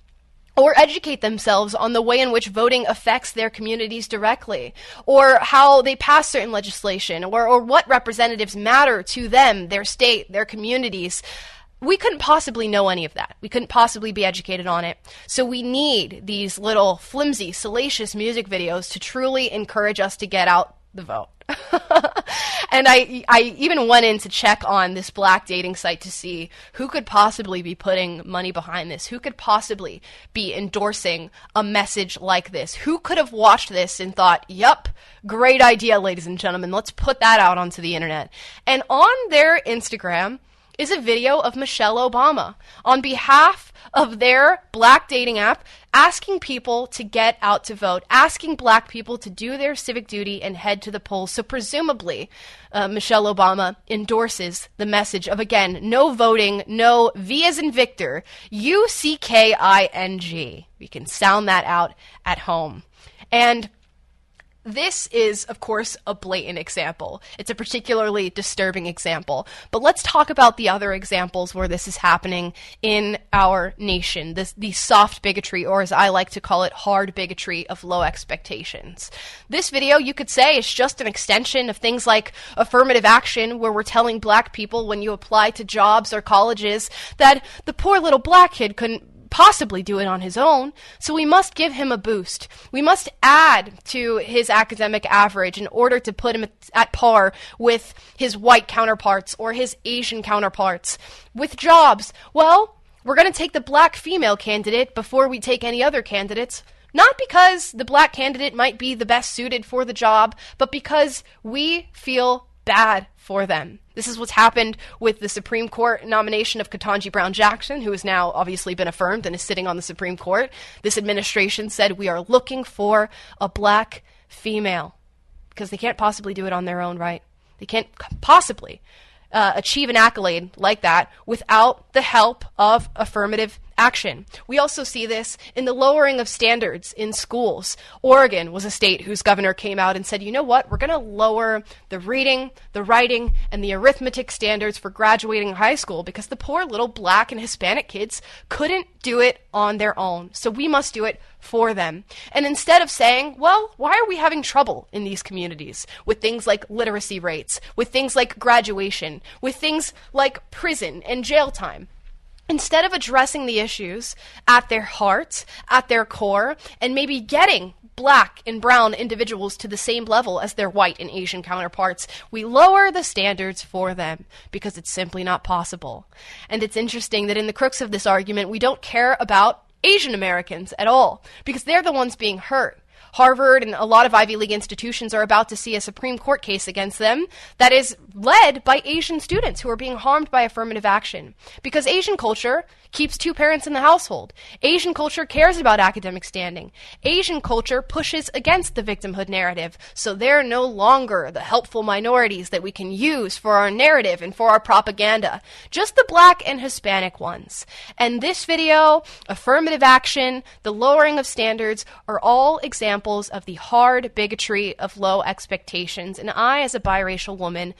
Or educate themselves on the way in which voting affects their communities directly, or how they pass certain legislation, or, or what representatives matter to them, their state, their communities we couldn't possibly know any of that. We couldn't possibly be educated on it. So we need these little flimsy, salacious music videos to truly encourage us to get out the vote. and I, I even went in to check on this black dating site to see who could possibly be putting money behind this, who could possibly be endorsing a message like this, who could have watched this and thought, "Yep, great idea, ladies and gentlemen, let's put that out onto the internet." And on their Instagram is a video of Michelle Obama on behalf of their black dating app asking people to get out to vote, asking black people to do their civic duty and head to the polls. So, presumably, uh, Michelle Obama endorses the message of, again, no voting, no V as in Victor, U C K I N G. We can sound that out at home. And This is, of course, a blatant example. It's a particularly disturbing example. But let's talk about the other examples where this is happening in our nation. This, the soft bigotry, or as I like to call it, hard bigotry of low expectations. This video, you could say, is just an extension of things like affirmative action, where we're telling black people when you apply to jobs or colleges that the poor little black kid couldn't possibly do it on his own, so we must give him a boost. We must add to his academic average in order to put him at par with his white counterparts or his Asian counterparts. With jobs, well, we're going to take the black female candidate before we take any other candidates. Not because the black candidate might be the best suited for the job, but because we feel bad for them. This is what's happened with the Supreme Court nomination of Ketanji Brown Jackson, who has now obviously been affirmed and is sitting on the Supreme Court. This administration said we are looking for a black female because they can't possibly do it on their own, right? They can't possibly uh, achieve an accolade like that without the help of affirmative action. We also see this in the lowering of standards in schools. Oregon was a state whose governor came out and said, you know what, we're going to lower the reading, the writing, and the arithmetic standards for graduating high school because the poor little black and Hispanic kids couldn't do it on their own. So we must do it for them. And instead of saying, well, why are we having trouble in these communities with things like literacy rates, with things like graduation, with things like prison and jail time? Instead of addressing the issues at their heart, at their core, and maybe getting black and brown individuals to the same level as their white and Asian counterparts, we lower the standards for them because it's simply not possible. And it's interesting that in the crux of this argument, we don't care about Asian Americans at all because they're the ones being hurt. Harvard and a lot of Ivy League institutions are about to see a Supreme Court case against them that is led by Asian students who are being harmed by affirmative action. Because Asian culture keeps two parents in the household. Asian culture cares about academic standing. Asian culture pushes against the victimhood narrative, so they're no longer the helpful minorities that we can use for our narrative and for our propaganda. Just the black and Hispanic ones. And this video, affirmative action, the lowering of standards are all examples of the hard bigotry of low expectations. And I, as a biracial woman,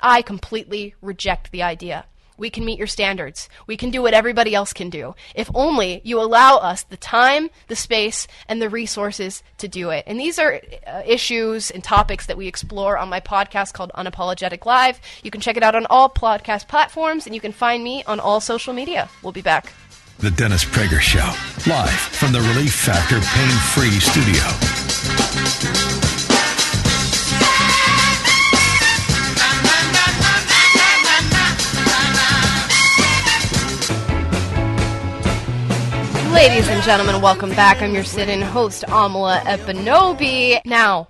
I completely reject the idea. We can meet your standards. We can do what everybody else can do. If only you allow us the time, the space, and the resources to do it. And these are uh, issues and topics that we explore on my podcast called Unapologetic Live. You can check it out on all podcast platforms, and you can find me on all social media. We'll be back. The Dennis Prager Show, live from the Relief Factor Pain Free Studio. Ladies and gentlemen, welcome back. I'm your sit-in host, Amala Ekpunobi. Now,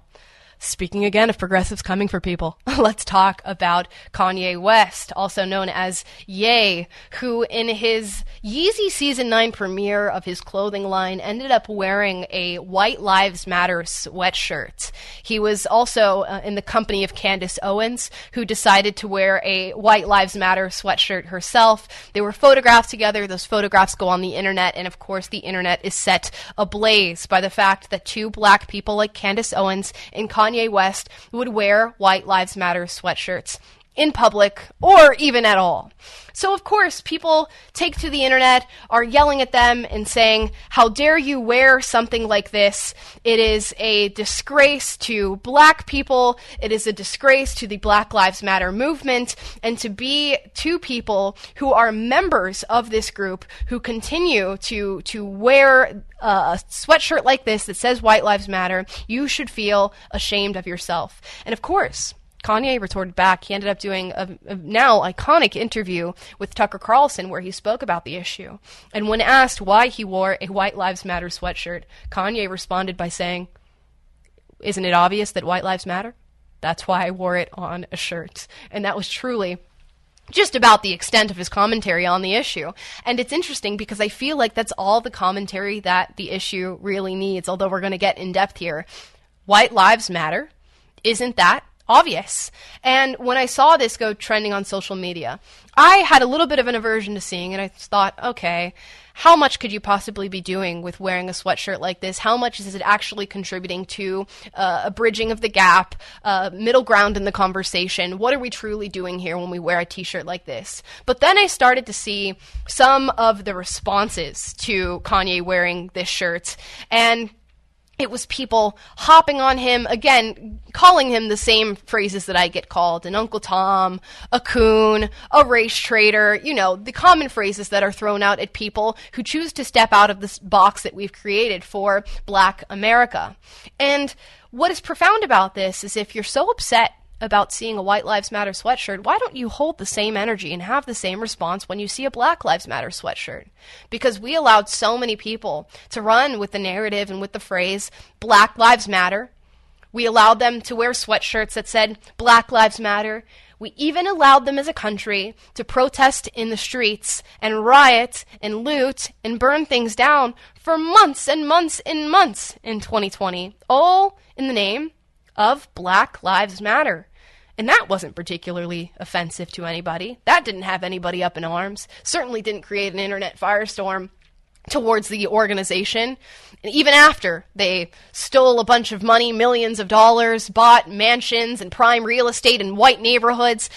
Speaking again of progressives coming for people, let's talk about Kanye West, also known as Ye, who in his Yeezy Season 9 premiere of his clothing line ended up wearing a White Lives Matter sweatshirt. He was also uh, in the company of Candace Owens, who decided to wear a White Lives Matter sweatshirt herself. They were photographed together. Those photographs go on the internet, and of course, the internet is set ablaze by the fact that two black people like Candace Owens and Kanye Kanye West would wear White Lives Matter sweatshirts in public or even at all. So, of course, people take to the internet, are yelling at them and saying, How dare you wear something like this? It is a disgrace to black people. It is a disgrace to the Black Lives Matter movement. And to be two people who are members of this group who continue to, to wear uh, a sweatshirt like this that says White Lives Matter, you should feel ashamed of yourself. And of course, Kanye retorted back. He ended up doing a, a, now iconic interview with Tucker Carlson where he spoke about the issue. And when asked why he wore a White Lives Matter sweatshirt, Kanye responded by saying, Isn't it obvious that White Lives Matter? That's why I wore it on a shirt. And that was truly just about the extent of his commentary on the issue. And it's interesting because I feel like that's all the commentary that the issue really needs, although we're going to get in depth here. White Lives Matter. Isn't that obvious. And when I saw this go trending on social media, I had a little bit of an aversion to seeing it. I thought, okay, how much could you possibly be doing with wearing a sweatshirt like this? How much is it actually contributing to uh, a bridging of the gap, uh, middle ground in the conversation? What are we truly doing here when we wear a t shirt like this? But then I started to see some of the responses to Kanye wearing this shirt. And it was people hopping on him again, calling him the same phrases that I get called an Uncle Tom, a coon, a race traitor, you know, the common phrases that are thrown out at people who choose to step out of this box that we've created for black America. And what is profound about this is if you're so upset about seeing a White Lives Matter sweatshirt, why don't you hold the same energy and have the same response when you see a Black Lives Matter sweatshirt? Because we allowed so many people to run with the narrative and with the phrase Black Lives Matter. We allowed them to wear sweatshirts that said Black Lives Matter. We even allowed them as a country to protest in the streets and riot and loot and burn things down for months and months and months in 2020, all in the name of Black Lives Matter. And that wasn't particularly offensive to anybody. That didn't have anybody up in arms. Certainly didn't create an internet firestorm towards the organization. And even after they stole a bunch of money, millions of dollars, bought mansions and prime real estate in white neighborhoods,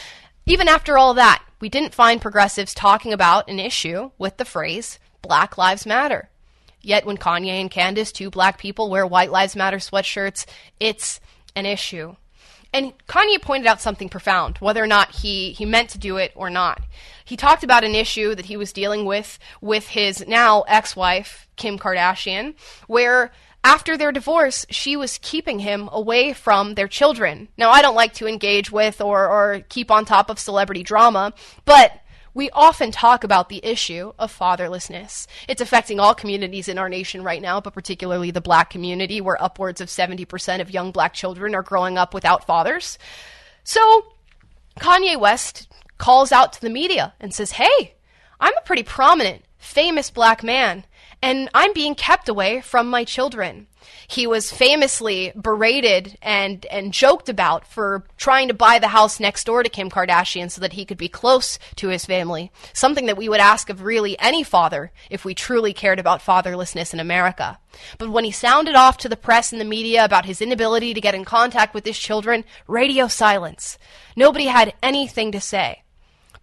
even after all that, we didn't find progressives talking about an issue with the phrase Black Lives Matter. Yet when Kanye and Candace, two black people, wear White Lives Matter sweatshirts, it's an issue. And Kanye pointed out something profound, whether or not he, he meant to do it or not. He talked about an issue that he was dealing with with his now ex wife, Kim Kardashian, where after their divorce, she was keeping him away from their children. Now, I don't like to engage with or, or keep on top of celebrity drama, but we often talk about the issue of fatherlessness. It's affecting all communities in our nation right now, but particularly the black community, where upwards of 70% of young black children are growing up without fathers. So, Kanye West calls out to the media and says, Hey, I'm a pretty prominent, famous black man, and I'm being kept away from my children. He was famously berated and, and joked about for trying to buy the house next door to Kim Kardashian so that he could be close to his family. Something that we would ask of really any father if we truly cared about fatherlessness in America. But when he sounded off to the press and the media about his inability to get in contact with his children, radio silence. Nobody had anything to say.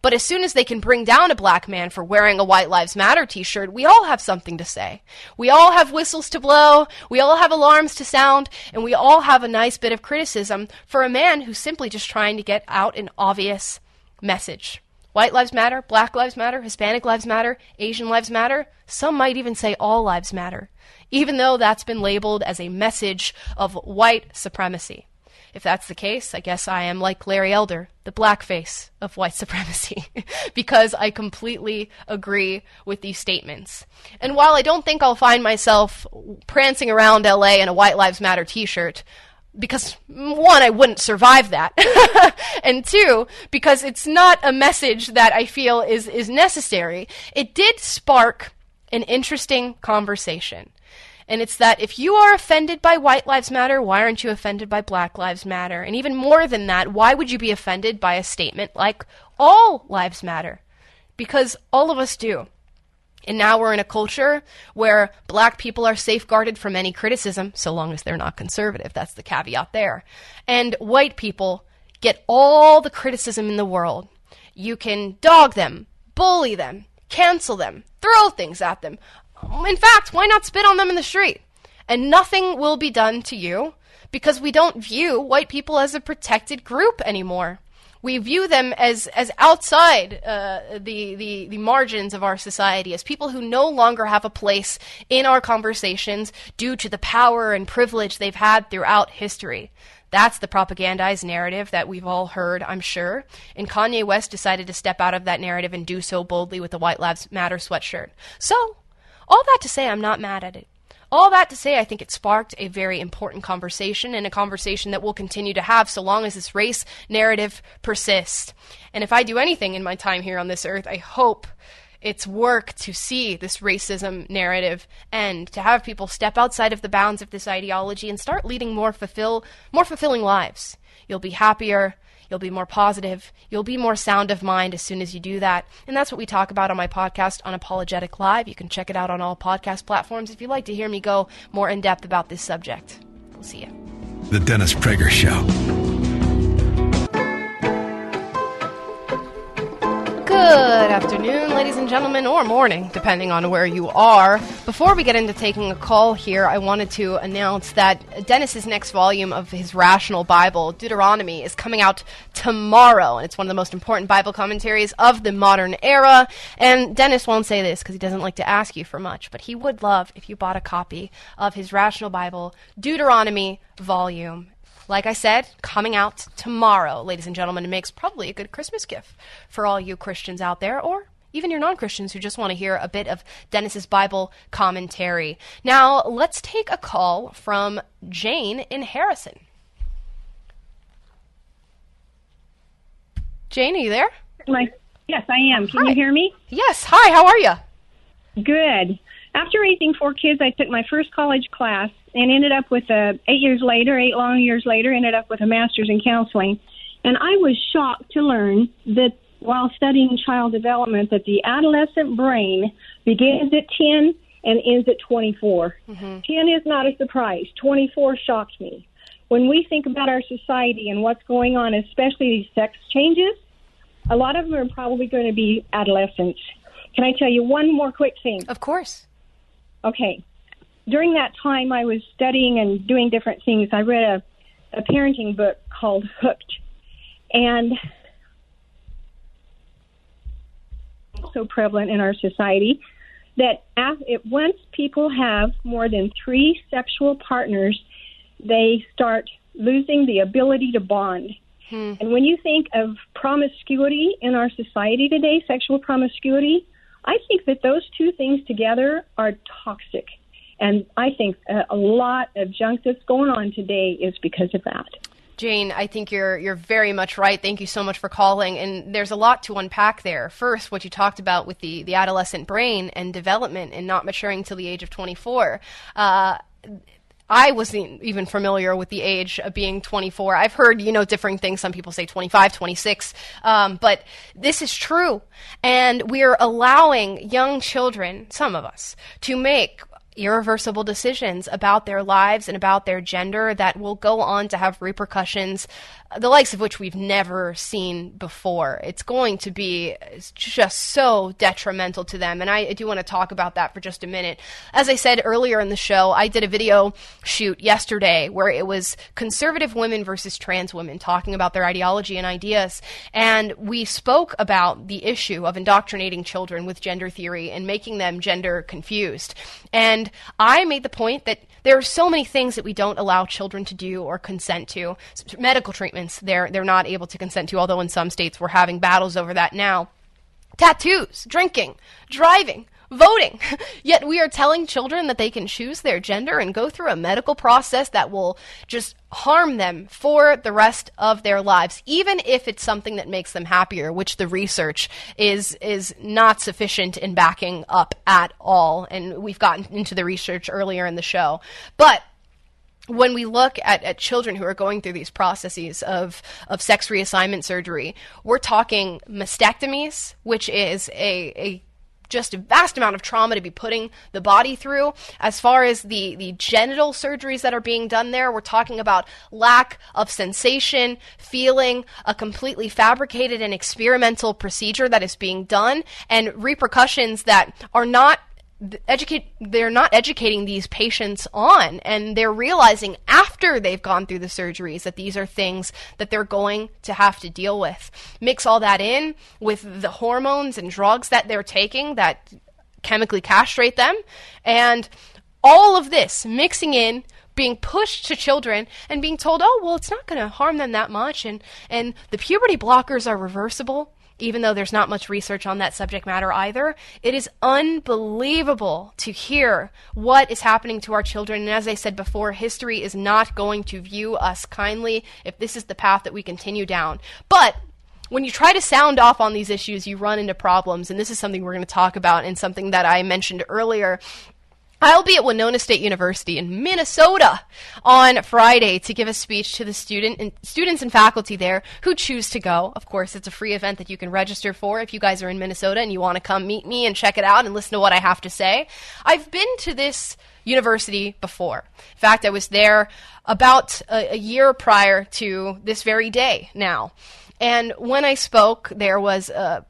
But as soon as they can bring down a black man for wearing a White Lives Matter t shirt, we all have something to say. We all have whistles to blow, we all have alarms to sound, and we all have a nice bit of criticism for a man who's simply just trying to get out an obvious message. White lives matter, black lives matter, Hispanic lives matter, Asian lives matter. Some might even say all lives matter, even though that's been labeled as a message of white supremacy. If that's the case, I guess I am like Larry Elder, the blackface of white supremacy, because I completely agree with these statements. And while I don't think I'll find myself prancing around LA in a White Lives Matter t shirt, because one, I wouldn't survive that, and two, because it's not a message that I feel is, is necessary, it did spark an interesting conversation. And it's that if you are offended by White Lives Matter, why aren't you offended by Black Lives Matter? And even more than that, why would you be offended by a statement like all lives matter? Because all of us do. And now we're in a culture where black people are safeguarded from any criticism, so long as they're not conservative. That's the caveat there. And white people get all the criticism in the world. You can dog them, bully them, cancel them, throw things at them. In fact, why not spit on them in the street? And nothing will be done to you because we don't view white people as a protected group anymore. We view them as, as outside uh, the, the, the margins of our society, as people who no longer have a place in our conversations due to the power and privilege they've had throughout history. That's the propagandized narrative that we've all heard, I'm sure. And Kanye West decided to step out of that narrative and do so boldly with the White Lives Matter sweatshirt. So, all that to say, I'm not mad at it. All that to say, I think it sparked a very important conversation and a conversation that we'll continue to have so long as this race narrative persists. And if I do anything in my time here on this earth, I hope it's work to see this racism narrative end, to have people step outside of the bounds of this ideology and start leading more fulfill more fulfilling lives. You'll be happier, you'll be more positive, you'll be more sound of mind as soon as you do that. And that's what we talk about on my podcast Unapologetic Live. You can check it out on all podcast platforms if you'd like to hear me go more in depth about this subject. We'll see you. The Dennis Prager Show. Good afternoon, ladies and gentlemen, or morning, depending on where you are. Before we get into taking a call here, I wanted to announce that Dennis's next volume of his Rational Bible, Deuteronomy, is coming out tomorrow, and it's one of the most important Bible commentaries of the modern era. And Dennis won't say this because he doesn't like to ask you for much, but he would love if you bought a copy of his Rational Bible, Deuteronomy volume like I said, coming out tomorrow, ladies and gentlemen. It makes probably a good Christmas gift for all you Christians out there, or even your non Christians who just want to hear a bit of Dennis's Bible commentary. Now, let's take a call from Jane in Harrison. Jane, are you there? My, yes, I am. Can Hi. you hear me? Yes. Hi, how are you? Good. After raising four kids, I took my first college class and ended up with a eight years later, eight long years later, ended up with a master's in counseling. And I was shocked to learn that while studying child development, that the adolescent brain begins at 10 and ends at 24. Mm-hmm. 10 is not a surprise. 24 shocked me. When we think about our society and what's going on, especially these sex changes, a lot of them are probably going to be adolescents. Can I tell you one more quick thing? Of course. Okay during that time, I was studying and doing different things. I read a, a parenting book called Hooked, and so prevalent in our society that it, once people have more than three sexual partners, they start losing the ability to bond. Hmm. And when you think of promiscuity in our society today, sexual promiscuity, I think that those two things together are toxic. And I think a lot of junk that's going on today is because of that. Jane, I think you're you're very much right. Thank you so much for calling. And there's a lot to unpack there. First, what you talked about with the, the adolescent brain and development and not maturing till the age of 24. Uh, I wasn't even familiar with the age of being 24. I've heard, you know, differing things. Some people say 25, 26. Um, but this is true. And we're allowing young children, some of us, to make irreversible decisions about their lives and about their gender that will go on to have repercussions the likes of which we've never seen before. It's going to be just so detrimental to them. And I do want to talk about that for just a minute. As I said earlier in the show, I did a video shoot yesterday where it was conservative women versus trans women talking about their ideology and ideas. And we spoke about the issue of indoctrinating children with gender theory and making them gender confused. And I made the point that there are so many things that we don't allow children to do or consent to. Medical treatments, they're, they're not able to consent to, although in some states we're having battles over that now. Tattoos, drinking, driving, voting. Yet we are telling children that they can choose their gender and go through a medical process that will just harm them for the rest of their lives, even if it's something that makes them happier, which the research is is not sufficient in backing up at all. And we've gotten into the research earlier in the show. But when we look at, at children who are going through these processes of, of sex reassignment surgery, we're talking mastectomies, which is a, a just a vast amount of trauma to be putting the body through. As far as the, the genital surgeries that are being done there, we're talking about lack of sensation, feeling, a completely fabricated and experimental procedure that is being done, and repercussions that are not educate they're not educating these patients on and they're realizing after they've gone through the surgeries that these are things that they're going to have to deal with. Mix all that in with the hormones and drugs that they're taking that chemically castrate them and all of this mixing in being pushed to children and being told, oh, well, it's not going to harm them that much, and, and the puberty blockers are reversible even though there's not much research on that subject matter either. It is unbelievable to hear what is happening to our children. And as I said before, history is not going to view us kindly if this is the path that we continue down. But when you try to sound off on these issues, you run into problems. And this is something we're going to talk about and something that I mentioned earlier. I'll be at Winona State University in Minnesota on Friday to give a speech to the student and students and faculty there who choose to go. Of course, it's a free event that you can register for if you guys are in Minnesota and you want to come meet me and check it out and listen to what I have to say. I've been to this university before. In fact, I was there about a, a year prior to this very day now. And when I spoke, there was a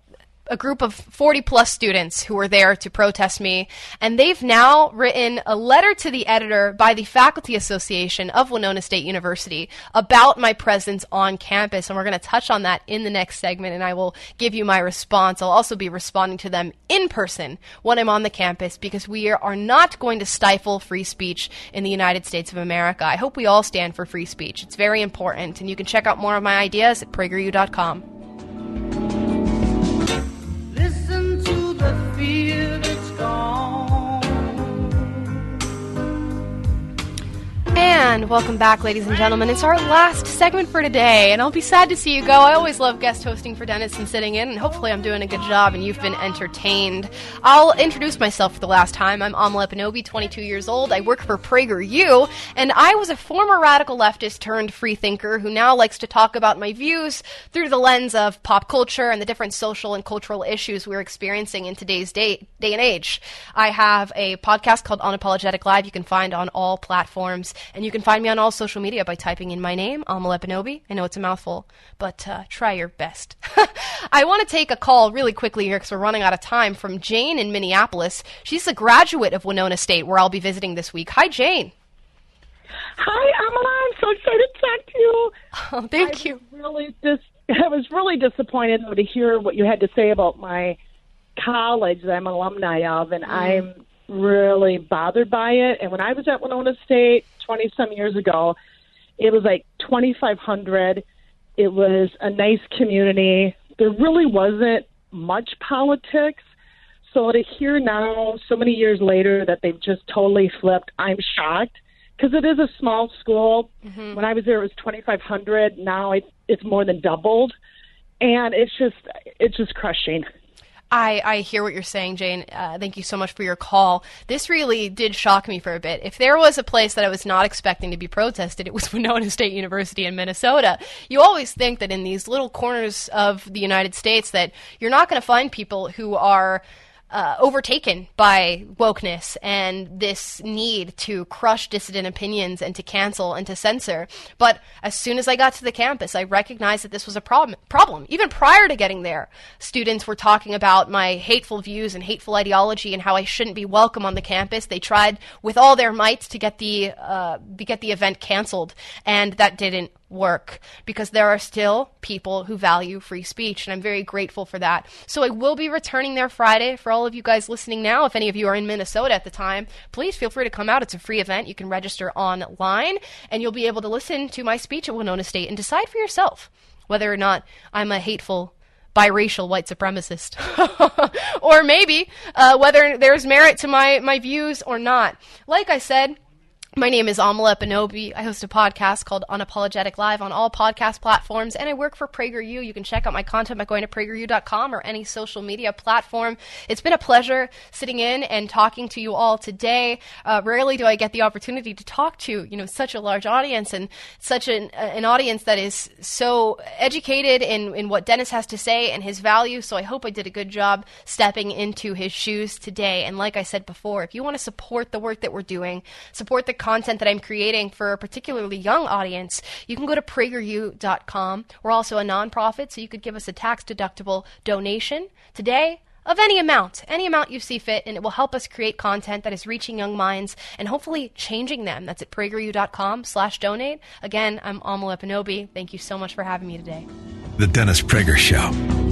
a group of 40 plus students who were there to protest me, and they've now written a letter to the editor by the Faculty Association of Winona State University about my presence on campus, and we're going to touch on that in the next segment, and I will give you my response. I'll also be responding to them in person when I'm on the campus because we are not going to stifle free speech in the United States of America. I hope we all stand for free speech. It's very important, and you can check out more of my ideas at prageru.com. And welcome back, ladies and gentlemen. It's our last segment for today, and I'll be sad to see you go. I always love guest hosting for Dennis and sitting in, and hopefully I'm doing a good job and you've been entertained. I'll introduce myself for the last time. I'm Amala Ekpunobi, 22 years old. I work for PragerU, and I was a former radical leftist turned freethinker who now likes to talk about my views through the lens of pop culture and the different social and cultural issues we're experiencing in today's day, day and age. I have a podcast called Unapologetic Live you can find on all platforms, and you can find me on all social media by typing in my name, Amala Ekpunobi. I know it's a mouthful, but uh, try your best. I want to take a call really quickly here because we're running out of time from Jane in Minneapolis. She's a graduate of Winona State, where I'll be visiting this week. Hi, Jane. Hi, Amala. I'm so excited to talk to you. Oh, thank I you. Was really dis- I was really disappointed though to hear what you had to say about my college that I'm an alumni of, and Mm. I'm really bothered by it. And when I was at Winona State 20 some years ago, it was like 2,500. It was a nice community. There really wasn't much politics. So to hear now, so many years later, that they've just totally flipped, I'm shocked because it is a small school. Mm-hmm. When I was there, it was 2,500. Now it's it's more than doubled, and it's just it's just crushing. I, I hear what you're saying, Jane. Uh, thank you so much for your call. This really did shock me for a bit. If there was a place that I was not expecting to be protested, it was Winona State University in Minnesota. You always think that in these little corners of the United States that you're not going to find people who are uh, overtaken by wokeness and this need to crush dissident opinions and to cancel and to censor. But as soon as I got to the campus, I recognized that this was a problem. Problem. Even prior to getting there, students were talking about my hateful views and hateful ideology and how I shouldn't be welcome on the campus. They tried with all their might to get the uh, to get the event canceled, and that didn't work because there are still people who value free speech, and I'm very grateful for that. So I will be returning there Friday. For all of you guys listening now, if any of you are in Minnesota at the time, please feel free to come out. It's a free event. You can register online, and you'll be able to listen to my speech at Winona State and decide for yourself whether or not I'm a hateful biracial white supremacist, or maybe uh, whether there's merit to my, my views or not. Like I said, my name is Amala Ekpunobi. I host a podcast called Unapologetic Live on all podcast platforms, and I work for PragerU. You can check out my content by going to prageru.com or any social media platform. It's been a pleasure sitting in and talking to you all today. Uh, rarely do I get the opportunity to talk to you know such a large audience and such an, uh, an audience that is so educated in, in what Dennis has to say and his values. So I hope I did a good job stepping into his shoes today. And like I said before, if you want to support the work that we're doing, support the content that I'm creating for a particularly young audience, you can go to prageru.com. We're also a nonprofit, so you could give us a tax deductible donation today of any amount, any amount you see fit, and it will help us create content that is reaching young minds and hopefully changing them. That's at prageru.com slash donate. Again, I'm Amala Ekpunobi. Thank you so much for having me today. The Dennis Prager Show.